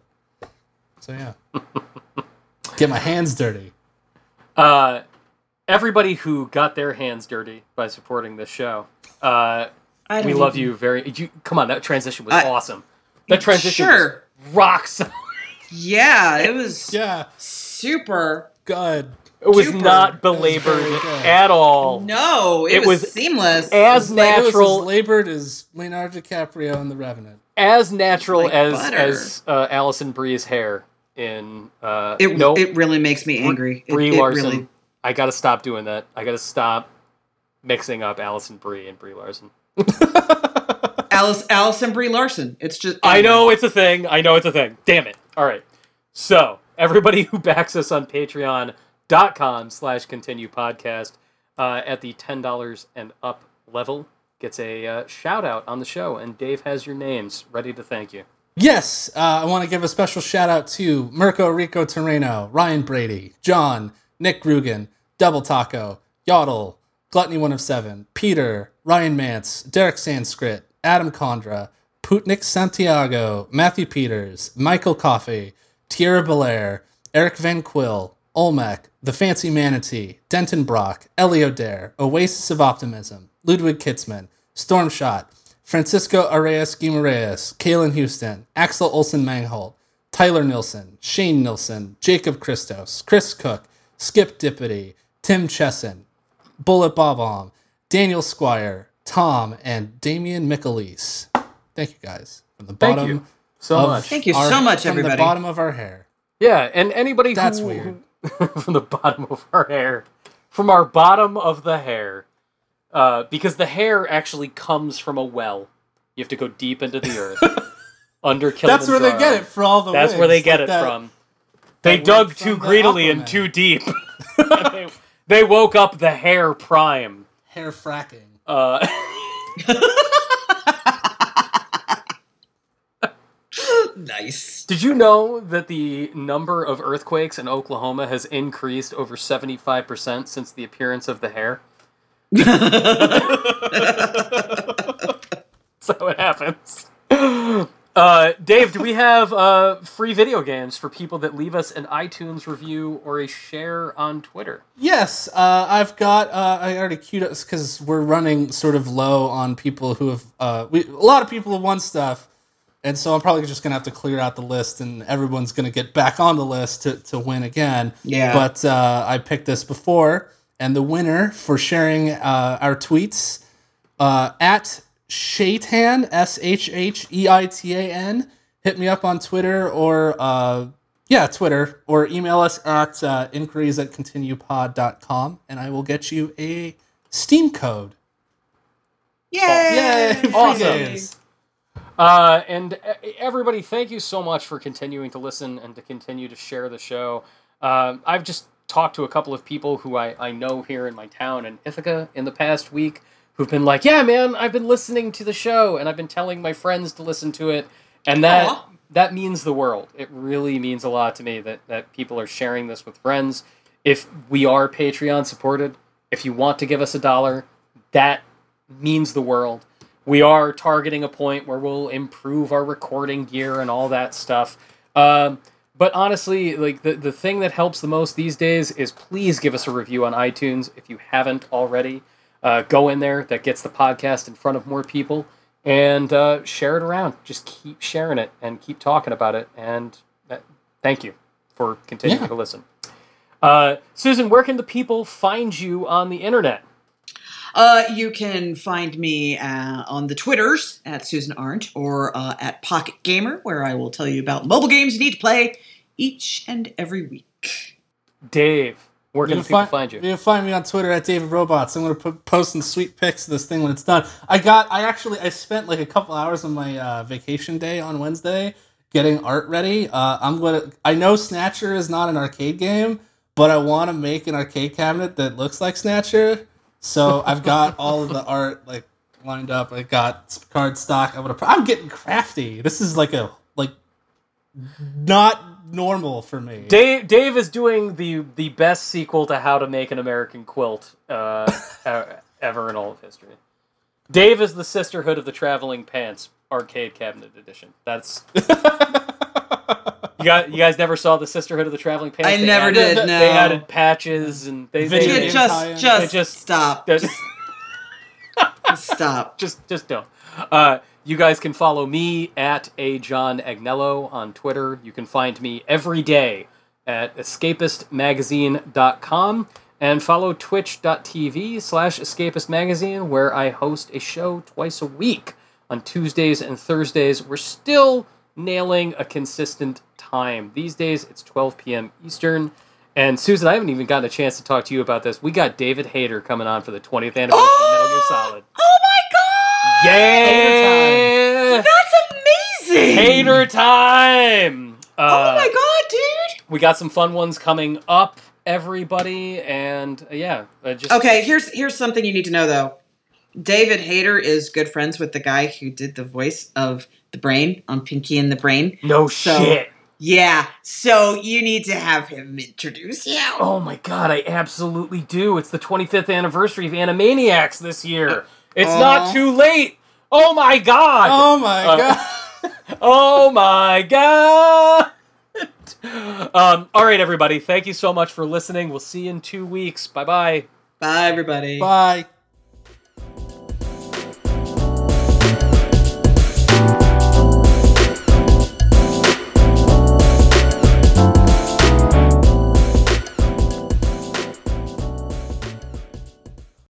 So yeah, get my hands dirty. Uh, everybody who got their hands dirty by supporting this show, uh, I we don't love you very. You, come on, that transition was I- awesome. That transition Sure. was rocks. Yeah, it was Yeah, super. good. It was Super. not That was belabored at all. No, it, It was, was seamless. as Like, it was natural as labored as Leonardo DiCaprio in The Revenant. as natural Like as butter. as uh, Alison Brie's hair in uh it, no it really makes me angry. Brie it Larson. really- I gotta stop doing that. I gotta stop mixing up Alison Brie and Brie Larson. Alice, Alison Brie Larson. It's just. I know it's a thing. I know it's a thing. Damn it. All right. So everybody who backs us on patreon.com slash continue podcast uh, at the $10 and up level gets a uh, shout out on the show. And Dave has your names ready to thank you. Yes, uh, I want to give a special shout out to Mirko Rico Terreno, Ryan Brady, John, Nick Rugen, Double Taco, Yodel, Gluttony One of Seven, Peter, Ryan Mance, Derek Sanskrit, Adam Condra, Putnik Santiago, Matthew Peters, Michael Coffey, Tierra Belair, Eric Van Quill, Olmec, The Fancy Manatee, Denton Brock, Elio Dare, Oasis of Optimism, Ludwig Kitzman, Stormshot, Francisco Arias Guimaraes, Kalen Houston, Axel Olsen Manghold, Tyler Nilsson, Shane Nilsson, Jacob Christos, Chris Cook, Skip Dippity, Tim Chesson, Bullet Bob Daniel Squire, Tom, and Damian Michelise. Thank you guys from the bottom Thank bottom. you so of much. Thank you our- so much, everybody. from the bottom of our hair. Yeah, and anybody That's who, weird. from the bottom of our hair, from our bottom of the hair, uh, because the hair actually comes from a well. You have to go deep into the earth under Kilimanjaro. That's where they get it for all the. That's where they get like it that- from. They dug too greedily and too deep. And they, they woke up the hair prime. Hair fracking. Uh, nice. did you know that the number of earthquakes in Oklahoma has increased over 75% since the appearance of the hair? So it happens. Uh, Dave, do we have uh, free video games for people that leave us an iTunes review or a share on Twitter? Yes, uh, I've got. Uh, I already queued us because we're running sort of low on people who have. Uh, we, a lot of people have won stuff, and so I'm probably just gonna have to clear out the list, and everyone's gonna get back on the list to, to win again. Yeah. But uh, I picked this before, and the winner for sharing uh, our tweets uh, at Shaitan S H H E I T A N. Hit me up on Twitter or uh, yeah, Twitter or email us at uh, inquiries at continuepod.com and I will get you a Steam code. Yay! Yay! Free Awesome. Uh, and e- everybody, thank you so much for continuing to listen and to continue to share the show. Um, I've just talked to a couple of people who I, I know here in my town in Ithaca in the past week who've been like, "Yeah, man, I've been listening to the show and I've been telling my friends to listen to it," and that Aw. that means the world. It really means a lot to me that that people are sharing this with friends. If we are Patreon supported, if you want to give us a dollar, that means the world. We are targeting a point where we'll improve our recording gear and all that stuff. Um, but honestly, like the, the thing that helps the most these days is please give us a review on iTunes if you haven't already. Uh, go in there, that gets the podcast in front of more people, and uh, share it around. Just keep sharing it and keep talking about it. And that, thank you for continuing Yeah. to listen. Uh, Susan, where can the people find you on the internet? Uh, you can find me uh, on the Twitters at Susan Arendt or uh, at Pocket Gamer, where I will tell you about mobile games you need to play each and every week. Dave, where can You the can people find, find you? you can find me on Twitter at David Robots. I'm gonna put post some sweet pics of this thing when it's done. I got. I actually. I spent like a couple hours on my uh, vacation day on Wednesday getting art ready. Uh, I'm gonna. I know Snatcher is not an arcade game, but I want to make an arcade cabinet that looks like Snatcher. So I've got all of the art like lined up. I got card stock. I'm gonna. I'm getting crafty. This is like a like not normal for me. Dave, Dave is doing the the best sequel to How to Make an American Quilt uh, ever in all of history. Dave is the Sisterhood of the Traveling Pants arcade cabinet edition. That's you got. You guys never saw the Sisterhood of the Traveling Pants? I They never added- did, They added patches and they, they, they just, just, just- stop. just, Stop. just just don't. Uh, you guys can follow me at a John Agnello on Twitter. You can find me every day at escapistmagazine.com and follow twitch.tv slash escapistmagazine where I host a show twice a week on Tuesdays and Thursdays. We're still nailing a consistent time. These days it's 12 p.m. Eastern. And Susan, I haven't even gotten a chance to talk to you about this. We got David Hayter coming on for the 20th anniversary of Metal Gear Solid. Oh my god! Yeah! That's amazing! Hayter time! Uh, Oh my god, dude! We got some fun ones coming up, everybody, and uh, yeah, uh, just Okay, here's here's something you need to know though. David Hayter is good friends with the guy who did the voice of the brain on Pinky and the Brain. no So- shit. Yeah, so you need to have him introduce you. Oh my god, I absolutely do. It's the 25th anniversary of Animaniacs this year. It's not too late. Oh my god. Oh my Uh, god. Oh my god. Um, all right, everybody. Thank you so much for listening. We'll see you in two weeks. Bye bye. Bye, everybody. Bye.